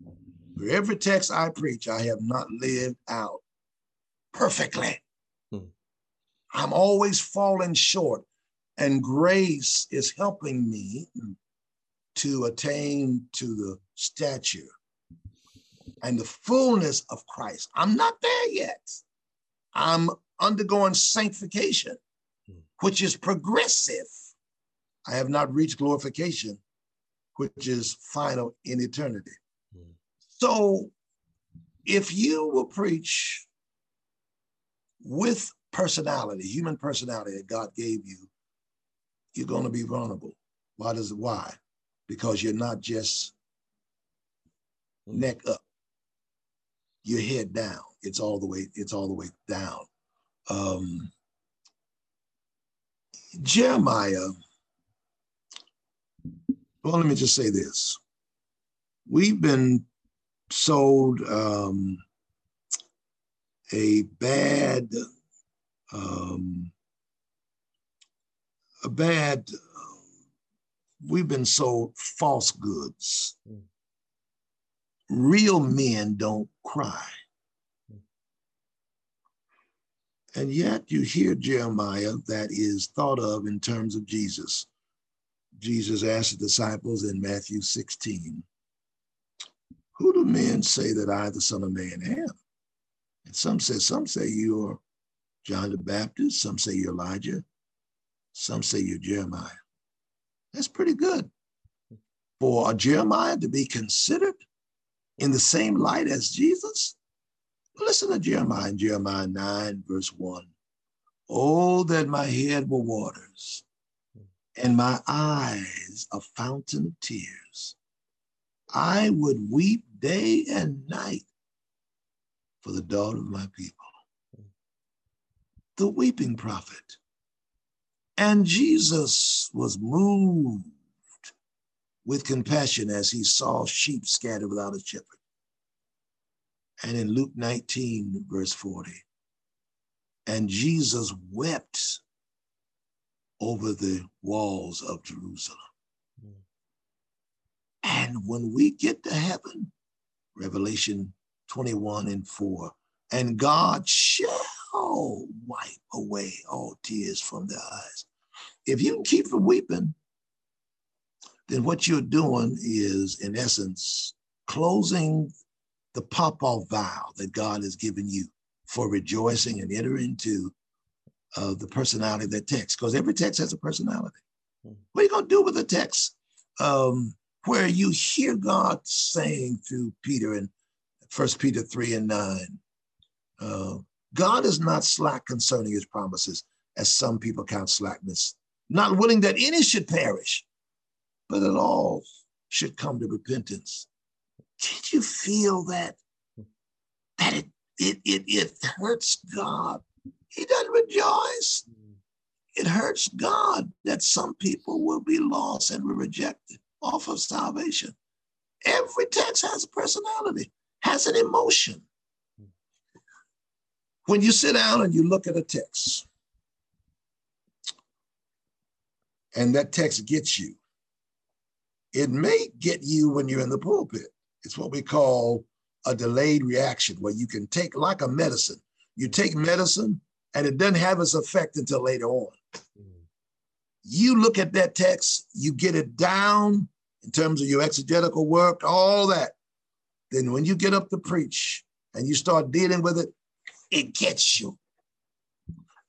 For every text I preach, I have not lived out perfectly. Hmm. I'm always falling short, and grace is helping me to attain to the stature and the fullness of Christ. I'm not there yet. I'm undergoing sanctification, hmm. which is progressive. I have not reached glorification, which is final in eternity. Mm. So if you will preach with personality, human personality that God gave you, you're going to be vulnerable. Why does it? Why? Because you're not just mm. neck up. Your head down. It's all the way. It's all the way down. Um, Jeremiah well, let me just say this. We've been sold um, a bad, um, a bad, we've been sold false goods. Mm. Real men don't cry. Mm. And yet you hear Jeremiah that is thought of in terms of Jesus. Jesus asked the disciples in Matthew 16, Who do men say that I, the Son of Man, am? And some say, some say you're John the Baptist, some say you're Elijah, some say you're Jeremiah. That's pretty good. For a Jeremiah to be considered in the same light as Jesus? Listen to Jeremiah in Jeremiah 9, verse 1. Oh, that my head were waters and my eyes a fountain of tears. I would weep day and night for the daughter of my people. The weeping prophet. And Jesus was moved with compassion as he saw sheep scattered without a shepherd. And in Luke 19, verse 40, and Jesus wept over the walls of Jerusalem. Mm. And when we get to heaven, Revelation 21 and 4, and God shall wipe away all tears from their eyes. If you can keep from weeping, then what you're doing is, in essence, closing the pop off valve that God has given you for rejoicing and entering into of the personality of that text, because every text has a personality. Hmm. What are you going to do with a text um, where you hear God saying through Peter in First Peter 3 and 9, uh, God is not slack concerning his promises, as some people count slackness, not willing that any should perish, but that all should come to repentance. Can't you feel that? Hmm. That it it it, it hurts God he doesn't rejoice. Mm. It hurts God that some people will be lost and will rejected off of salvation. Every text has a personality, has an emotion. Mm. When you sit down and you look at a text, and that text gets you, it may get you when you're in the pulpit. It's what we call a delayed reaction, where you can take, like a medicine, you take medicine and it doesn't have its effect until later on. Mm. You look at that text, you get it down in terms of your exegetical work, all that. Then when you get up to preach and you start dealing with it, it gets you.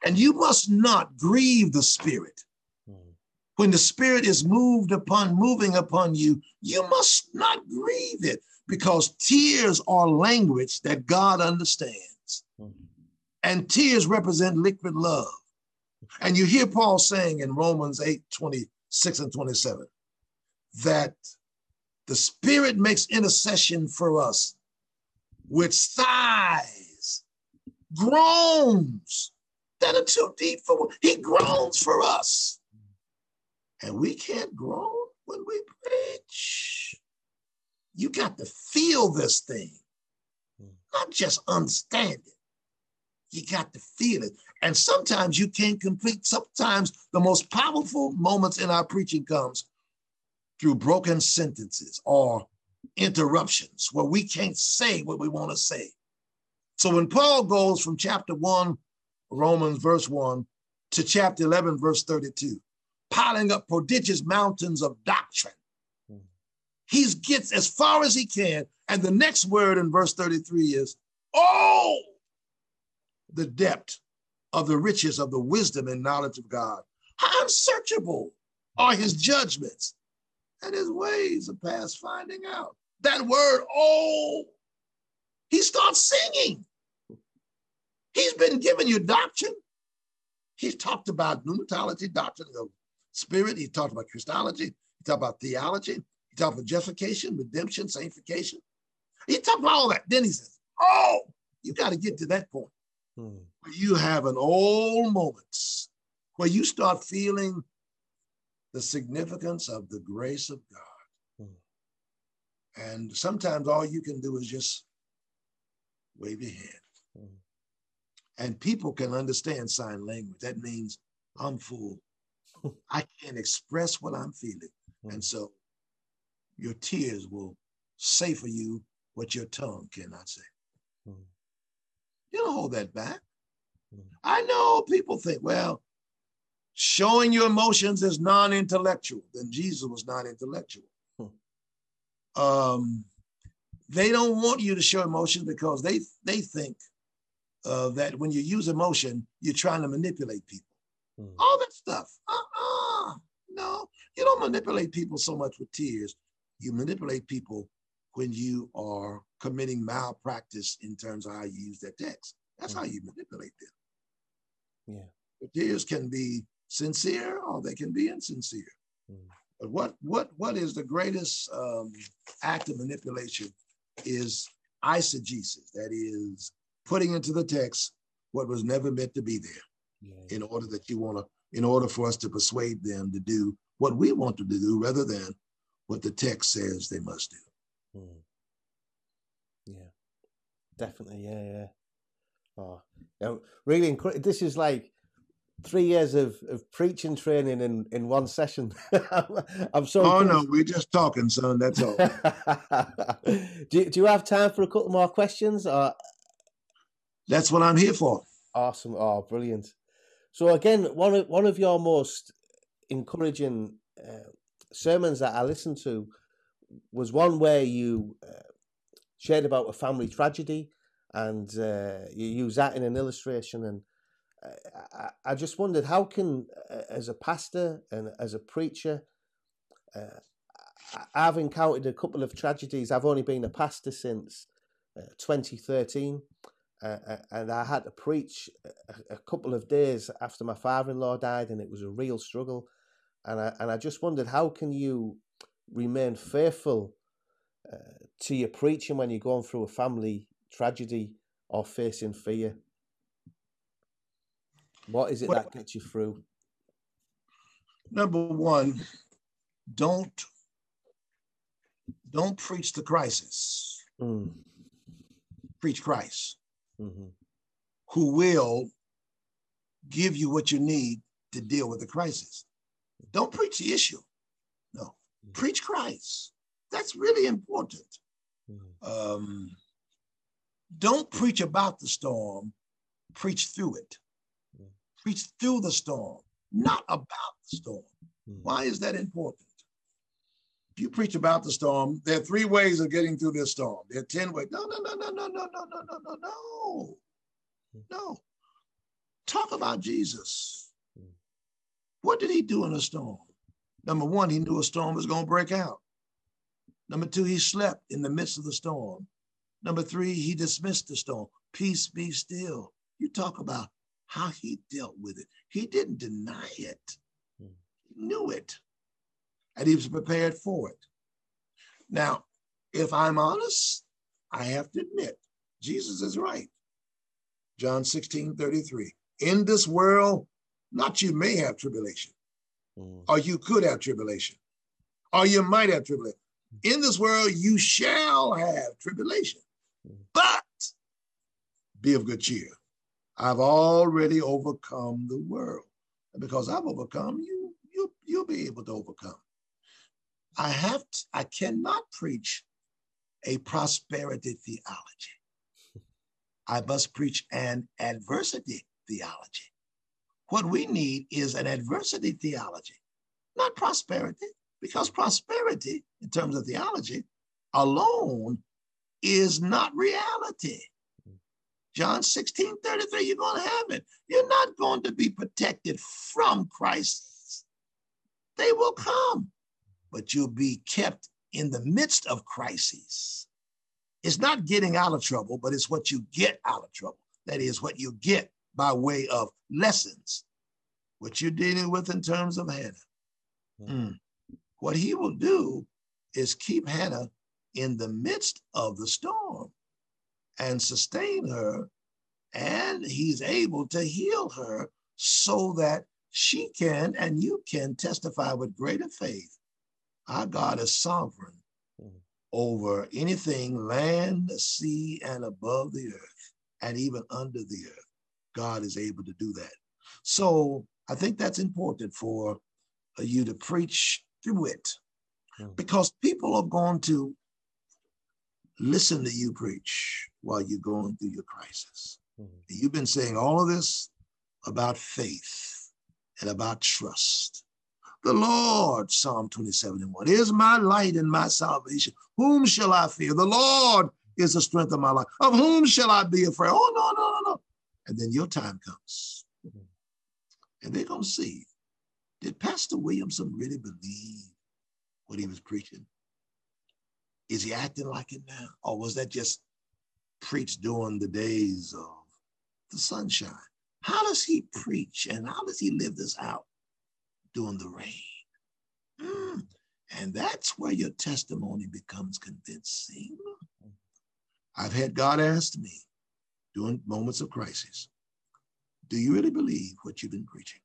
And you must not grieve the spirit. Mm. When the spirit is moved upon, moving upon you, you must not grieve it because tears are language that God understands. And tears represent liquid love. And you hear Paul saying in Romans 8 26 and 27 that The Spirit makes intercession for us with sighs, groans that are too deep for He groans for us. And we can't groan when we preach. You got to feel this thing, not just understand it. You got to feel it. And sometimes you can't complete. Sometimes the most powerful moments in our preaching comes through broken sentences or interruptions where we can't say what we want to say. So when Paul goes from chapter 1, Romans verse 1, to chapter 11, verse 32, piling up prodigious mountains of doctrine, hmm. he gets as far as he can. And the next word in verse 33 is, Oh, the depth of the riches of the wisdom and knowledge of God. How unsearchable are his judgments and his ways are past finding out. That word, oh, he starts singing. He's been giving you doctrine. He's talked about pneumatology, doctrine of spirit. He talked about Christology. He talked about theology. He talked about justification, redemption, sanctification. He talked about all that. Then he says, oh, you got to get to that point hmm. where you have an old moments where you start feeling the significance of the grace of God. Hmm. And sometimes all you can do is just wave your hand. Hmm. And people can understand sign language. That means I'm full. I can't express what I'm feeling. Hmm. And so your tears will say for you what your tongue cannot say. You don't hold that back. Hmm. I know people think, well, showing your emotions is non-intellectual, then Jesus was non-intellectual. Hmm. Um, they don't want you to show emotions because they they think uh, that when you use emotion, you're trying to manipulate people. Hmm. All that stuff. Uh-uh. No, you don't manipulate people so much with tears. You manipulate people when you are committing malpractice in terms of how you use that text. That's how you manipulate them.
Yeah.
The tears can be sincere or they can be insincere. Mm. But what what what is the greatest um, act of manipulation is eisegesis. That is putting into the text what was never meant to be there, yeah. in order that you want to, in order for us to persuade them to do what we want them to do, rather than what the text says they must do. Mm.
Yeah, definitely. Yeah, yeah. Oh, yeah, really. Inc- this is like three years of, of preaching training in, in one session. I'm so.
Oh no, we're just talking, son. That's all.
do, do you have time for a couple more questions? Or...
That's what I'm here for.
Awesome! Oh, brilliant. So again, one of one of your most encouraging uh, sermons that I listened to was one where you uh, shared about a family tragedy, and uh, you use that in an illustration and I, I just wondered how can, uh, as a pastor and as a preacher, uh, I've encountered a couple of tragedies. I've only been a pastor since uh, 2013, uh, uh, and I had to preach a, a, couple of days after my father-in-law died, and it was a real struggle. And I and I just wondered how can you remain faithful uh, to your preaching when you're going through a family tragedy or facing fear. What is it well, that gets you through?
Number one, don't don't preach the crisis. Mm. Preach Christ, mm-hmm. who will give you what you need to deal with the crisis. Don't preach the issue. Preach Christ. That's really important. Mm-hmm. Um, don't preach about the storm, preach through it preach through the storm, not about the storm. Mm. Why is that important? If you preach about the storm, there are three ways of getting through this storm. There are 10 ways. No, no, no, no, no, no, no, no, no, no, no. No. Talk about Jesus. What did he do in a storm? Number one, he knew a storm was going to break out. Number two, he slept in the midst of the storm. Number three, he dismissed the storm. Peace be still. You talk about how he dealt with it. He didn't deny it, he knew it, and he was prepared for it. Now, if I'm honest, I have to admit, Jesus is right. John 16, 33. In this world, not you may have tribulation, mm. or you could have tribulation, or you might have tribulation. In this world, you shall have tribulation, mm. but be of good cheer. I've already overcome the world. And because I've overcome, you, you, you'll be able to overcome. I have to, I cannot preach a prosperity theology. I must preach an adversity theology. What we need is an adversity theology, not prosperity, because prosperity, in terms of theology, alone is not reality. John 16, 33, you're going to have it. You're not going to be protected from Christ. They will come, but you'll be kept in the midst of crises. It's not getting out of trouble, but it's what you get out of trouble. That is what you get by way of lessons, what you're dealing with in terms of Hannah. Mm. What he will do is keep Hannah in the midst of the storm and sustain her, and he's able to heal her so that she can and you can testify with greater faith. Our God is sovereign over anything land, sea, and above the earth, and even under the earth. God is able to do that. So I think that's important for you to preach through it because people are going to listen to you preach while you're going through your crisis. Mm-hmm. You've been saying all of this about faith and about trust the Lord, Psalm 27 and 1, is my light and my salvation. Whom shall I fear? The Lord is the strength of my life. Of whom shall I be afraid? Oh, no, no, no, no. And then your time comes. And they're going to see did Pastor Williamson really believe what he was preaching? Is he acting like it now? Or was that just preached during the days of the sunshine? How does he preach and how does he live this out? during the rain. Mm. And that's where your testimony becomes convincing. I've had God ask me during moments of crisis, do you really believe what you've been preaching?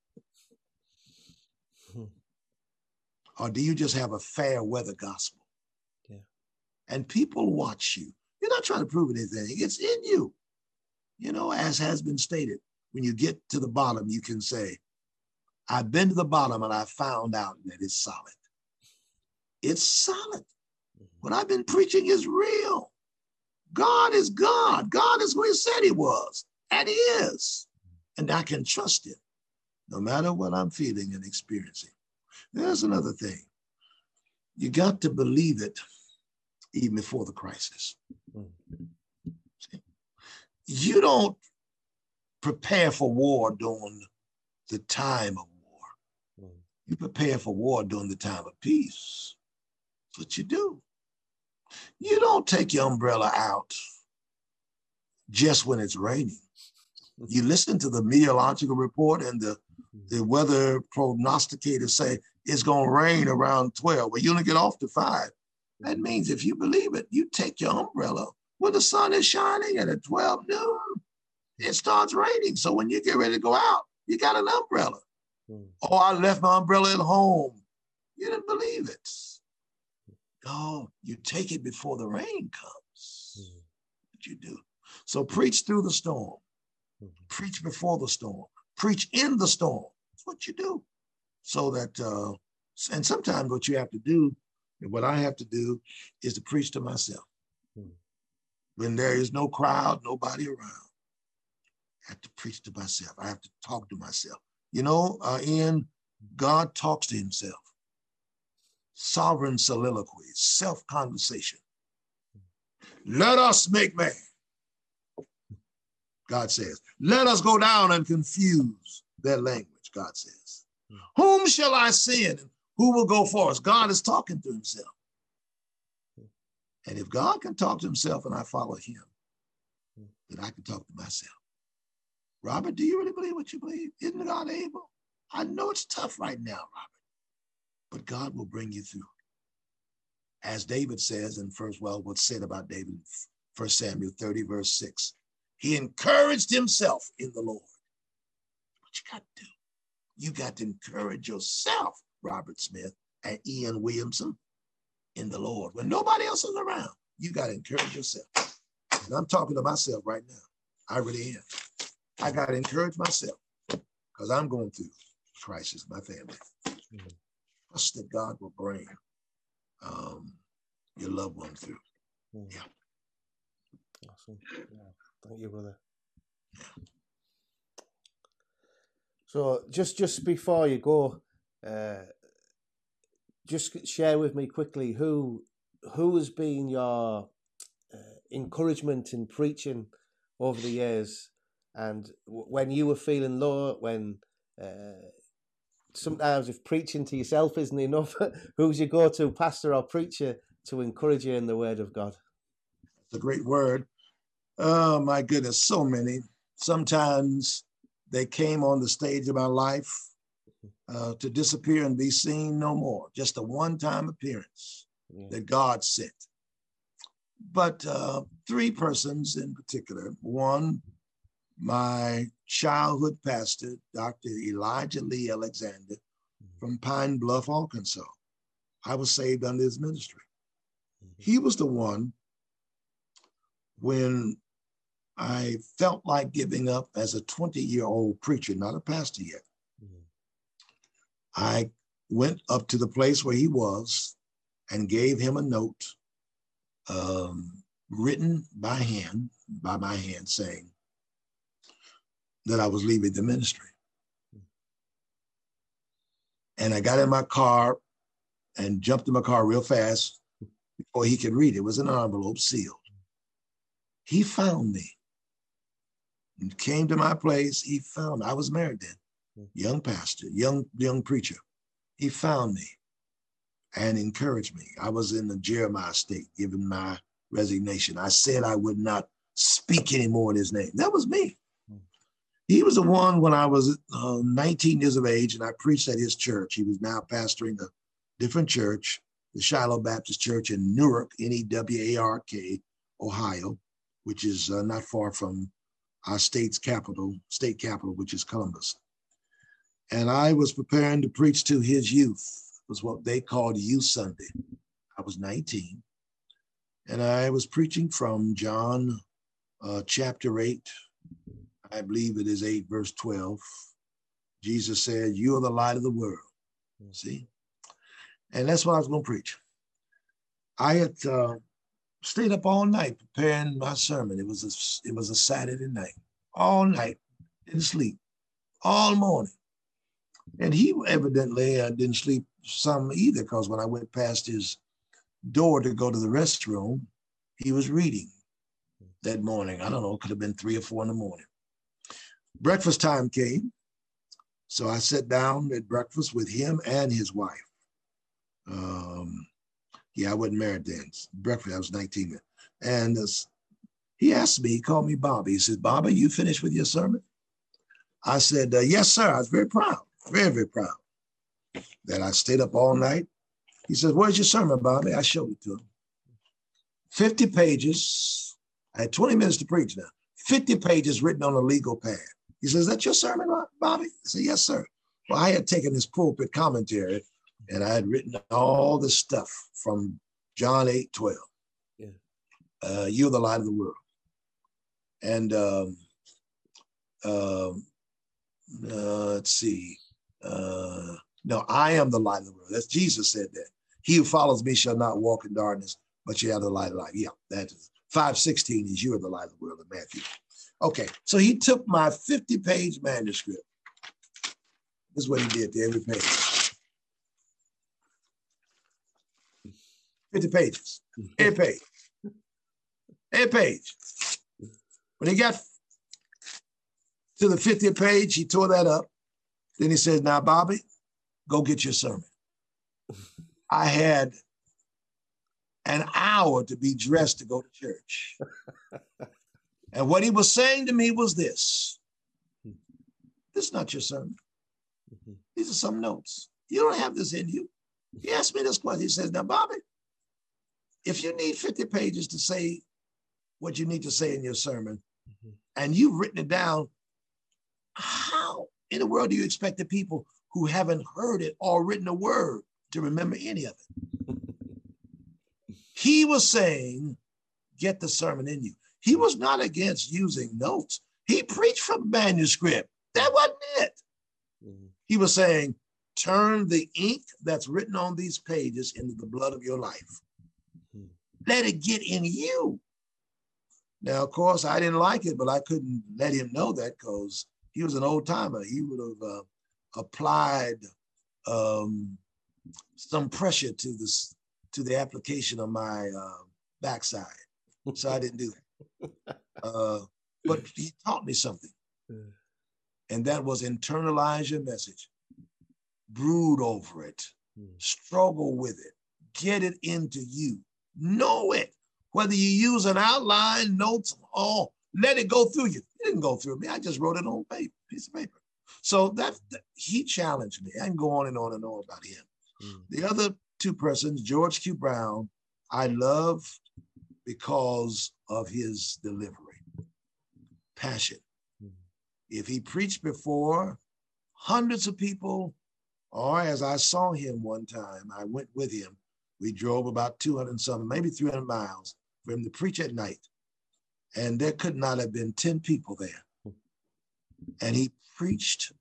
Hmm. Or do you just have a fair weather gospel? Yeah. And people watch you. You're not trying to prove anything, it's in you. You know, as has been stated, when you get to the bottom, you can say, I've been to the bottom and I found out that it's solid. It's solid. What I've been preaching is real. God is God. God is who he said he was, and he is. And I can trust him no matter what I'm feeling and experiencing. There's another thing. You got to believe it even before the crisis. You don't prepare for war during the time of war. Hmm. you prepare for war during the time of peace. That's what you do. You don't take your umbrella out just when it's raining. You listen to the meteorological report and the, the weather prognosticators say it's going to rain around 12, but you only get off to five. That means if you believe it, you take your umbrella when the sun is shining and at 12 noon, it starts raining. So when you get ready to go out, you got an umbrella. Mm. Oh, I left my umbrella at home. You didn't believe it. No, you take it before the rain comes. Mm. What you do. So preach through the storm. Mm. Preach before the storm. Preach in the storm. That's what you do. So that, uh, and sometimes what you have to do, and what I have to do, is to preach to myself. Mm. When there is no crowd, nobody around, I have to preach to myself. I have to talk to myself. You know, uh, Ian, God talks to himself. Sovereign soliloquy, self conversation. Let us make man. God says, let us go down and confuse their language, God says. Whom shall I send? Who will go for us? God is talking to himself. And if God can talk to himself and I follow him, then I can talk to myself. Robert, do you really believe what you believe? Isn't God able? I know it's tough right now, Robert, but God will bring you through. as David says in first, well, what's said about David, First Samuel 30, verse 6. He encouraged himself in the Lord. What you got to do? You got to encourage yourself, Robert Smith and Ian Williamson, in the Lord. When nobody else is around, you got to encourage yourself. And I'm talking to myself right now. I really am. I got to encourage myself because I'm going through crisis, my family. Mm-hmm. Trust that God will bring um, your loved one through. Mm-hmm. Yeah.
Awesome. Yeah. Thank you, brother. Yeah. So just just before you go, uh, just share with me quickly who who has been your uh, encouragement in preaching over the years, and when you were feeling low, when uh, sometimes if preaching to yourself isn't enough, who's your go-to pastor or preacher to encourage you in the Word of God?
It's a great word. Oh my goodness, so many. Sometimes they came on the stage of my life uh, to disappear and be seen no more. Just a one time appearance yeah. that God sent. But uh, three persons in particular one, my childhood pastor, Dr. Elijah Lee Alexander mm-hmm. from Pine Bluff, Arkansas. I was saved under his ministry. Mm-hmm. He was the one when I felt like giving up as a 20 year old preacher, not a pastor yet. Mm-hmm. I went up to the place where he was and gave him a note um, written by hand, by my hand, saying that I was leaving the ministry. And I got in my car and jumped in my car real fast before he could read it. Was an envelope sealed. He found me and came to my place. He found I was married then, young pastor, young young preacher. He found me and encouraged me. I was in the Jeremiah state, giving my resignation. I said I would not speak anymore in his name. That was me. He was the one when I was uh, 19 years of age and I preached at his church. He was now pastoring a different church, the Shiloh Baptist Church in Newark, N E W A R K, Ohio, which is uh, not far from our state's capital, state capital, which is Columbus. And I was preparing to preach to his youth. It was what they called Youth Sunday. I was 19. And I was preaching from John uh, chapter 8. I believe it is 8, verse 12. Jesus said, You are the light of the world. See? And that's what I was going to preach. I had uh, stayed up all night preparing my sermon. It was a, it was a Saturday night, all night, didn't sleep, all morning. And he evidently uh, didn't sleep some either, because when I went past his door to go to the restroom, he was reading that morning. I don't know, it could have been three or four in the morning. Breakfast time came. So I sat down at breakfast with him and his wife. Um, yeah, I wasn't married then. Breakfast, I was 19 And uh, he asked me, he called me Bobby. He said, Bobby, you finished with your sermon? I said, uh, yes, sir. I was very proud, very, very proud that I stayed up all night. He said, where's your sermon, Bobby? I showed it to him. 50 pages. I had 20 minutes to preach now. 50 pages written on a legal pad. He says, that your sermon, Bobby? I said, yes, sir. Well, I had taken this pulpit commentary and I had written all the stuff from John 8 12. Yeah. Uh, You're the light of the world. And um, uh, uh, let's see. Uh, no, I am the light of the world. That's Jesus said that. He who follows me shall not walk in darkness, but you have the light of life. Yeah, that is 516 is you are the light of the world in Matthew. Okay, so he took my 50 page manuscript. This is what he did to every page. 50 pages, a page, a page. When he got to the 50th page, he tore that up. Then he says, Now, Bobby, go get your sermon. I had an hour to be dressed to go to church. and what he was saying to me was this this is not your sermon. These are some notes. You don't have this in you. He asked me this question. He says, Now, Bobby, if you need 50 pages to say what you need to say in your sermon,
Mhm.
and you've written it down, how in the world do you expect the people who haven't heard it or written a word to remember any of it? He was saying, get the sermon in you. He was not against using notes. He preached from manuscript. That wasn't it.
Mhm.
He was saying, turn the ink that's written on these pages into the blood of your life.
Mhm.
Let it get in you. Now, of course, I didn't like it, but I couldn't let him know that because he was an old timer. He would have uh, applied um, some pressure to this to the application of my uh, backside. So I didn't do that. Uh, but he taught me something and that was internalize your message, brood over it,
Mm.
struggle with it, get it into you, know it. Whether you use an outline, notes, or let it go through you. It didn't go through me. I just wrote it on paper, piece of paper. So that that- he challenged me. I can go on and on and on about him.
Mm.
The other two persons, George Q. Brown, I love because of his delivery, passion.
Mm.
If he preached before hundreds of people, or as I saw him one time, I went with him. We drove about 200 and something, maybe 300 miles for him to preach at night. And there could not have been 10 people there. And he preached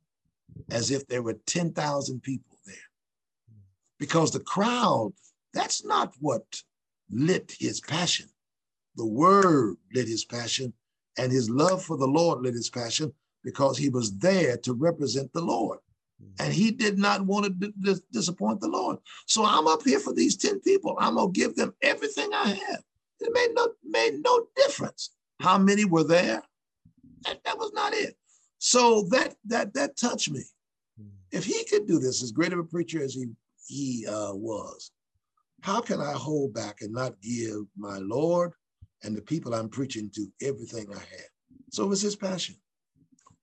as if there were 10,000 people there. Because the crowd, that's not what lit his passion. The word lit his passion, and his love for the Lord lit his passion because he was there to represent the Lord. And he did not want to dis- disappoint the Lord. So I'm up here for these 10 people. I'm going to give them everything I have. It made no, made no difference how many were there. That, that was not it. So that that that touched me.
Mm.
If he could do this, as great of a preacher as he he uh, was, how can I hold back and not give my Lord and the people I'm preaching to everything I have? So it was his passion.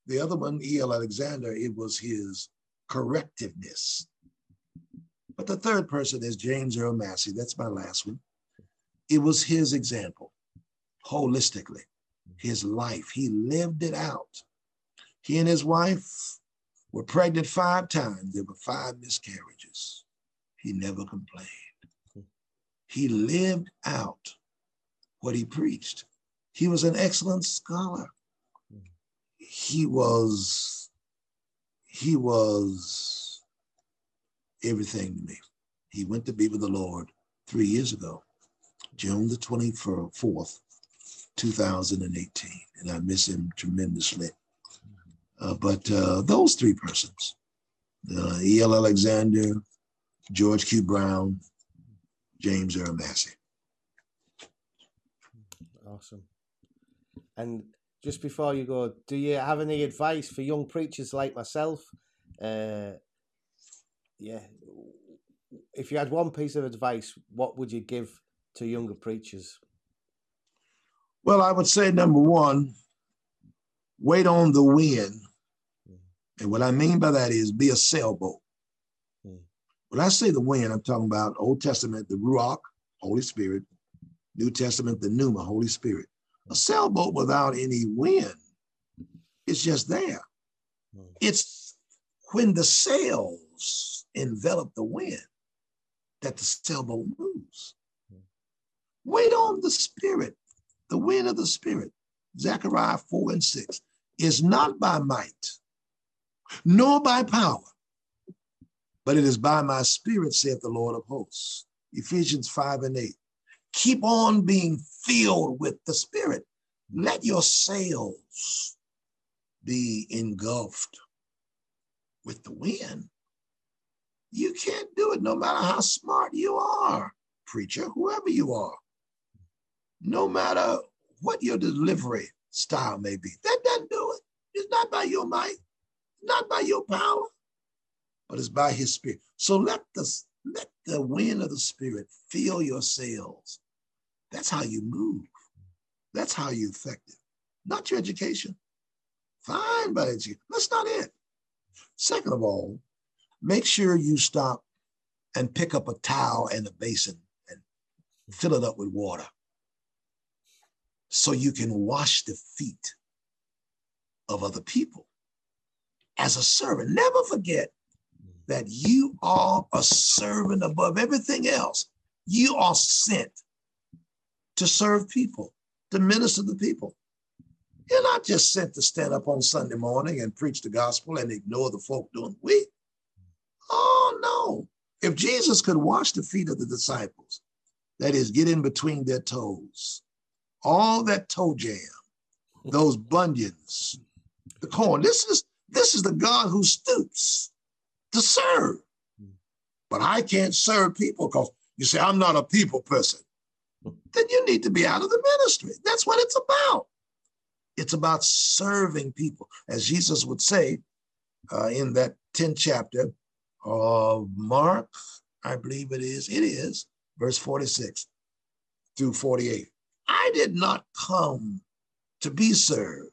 The other one, E.L. Alexander, it was his correctiveness. But the third person is James Earl Massey. That's my last one. It was his example, holistically, his life. He lived it out. He and his wife were pregnant five times. There were five miscarriages. He never complained. He lived out what he preached. He was an excellent scholar. He was, he was everything to me. He went to be with the Lord three years ago, June the 24th, 2018. And I miss him tremendously. Uh, but uh, those three persons, uh, E.L. Alexander, George Q. Brown, James Earl Massey.
Awesome. And just before you go, do you have any advice for young preachers like myself? Uh, yeah. If you had one piece of advice, what would you give to younger preachers?
Well, I would say number one, wait on the wind. And what I mean by that is be a sailboat.
Hmm.
When I say the wind, I'm talking about Old Testament, the Ruach, Holy Spirit, New Testament, the Pneuma, Holy Spirit. A sailboat without any wind is just there.
Hmm.
It's when the sails envelop the wind that the sailboat moves.
Hmm.
Wait on the Spirit, the wind of the Spirit. Zechariah 4 and 6 is not by might, nor by power, but it is by my spirit, saith the Lord of hosts. Ephesians 5 and 8. Keep on being filled with the Spirit. Let your sails be engulfed with the wind. You can't do it no matter how smart you are, preacher, whoever you are. No matter what your delivery style may be. That doesn't do it. It's not by your might, not by your power, but it's by his spirit. So let the let the wind of the spirit fill your sails. That's how you move. That's how you're effective. Not your education. Fine by education. That's not it. Second of all, make sure you stop and pick up a towel and a basin and fill it up with water so you can wash the feet of other people as a servant. Never forget that you are a servant above everything else. You are sent to serve people, to minister to people. You're not just sent to stand up on Sunday morning and preach the gospel and ignore the folk doing week. Oh, no. If Jesus could wash the feet of the disciples, that is, get in between their toes, all that toe jam, those bunions, the corn. This is this is the God who stoops to serve. But I can't serve people because you say I'm not a people person. Then you need to be out of the ministry. That's what it's about. It's about serving people, as Jesus would say uh, in that 10th chapter of Mark, I believe it is. It is verse 46 through 48. I did not come to be served.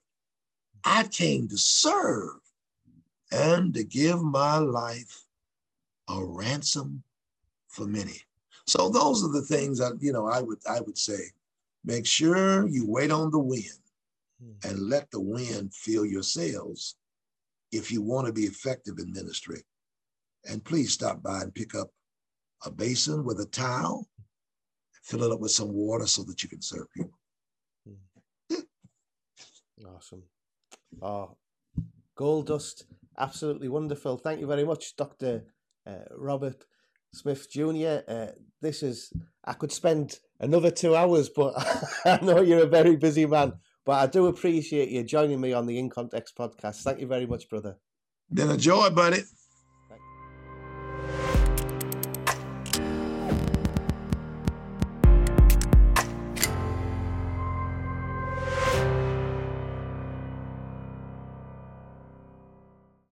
I came to serve and to give my life a ransom for many. So those are the things that you know I would I would say. Make sure you wait on the wind hmm. and let the wind fill your sails if you want to be effective in ministry. And please stop by and pick up a basin with a towel, fill it up with some water so that you can serve people.
Awesome. Oh, gold dust. Absolutely wonderful. Thank you very much, Dr. Uh, Robert Smith Jr. Uh, this is, I could spend another two hours, but I know you're a very busy man. But I do appreciate you joining me on the In Context podcast. Thank you very much, brother.
Been a joy, buddy.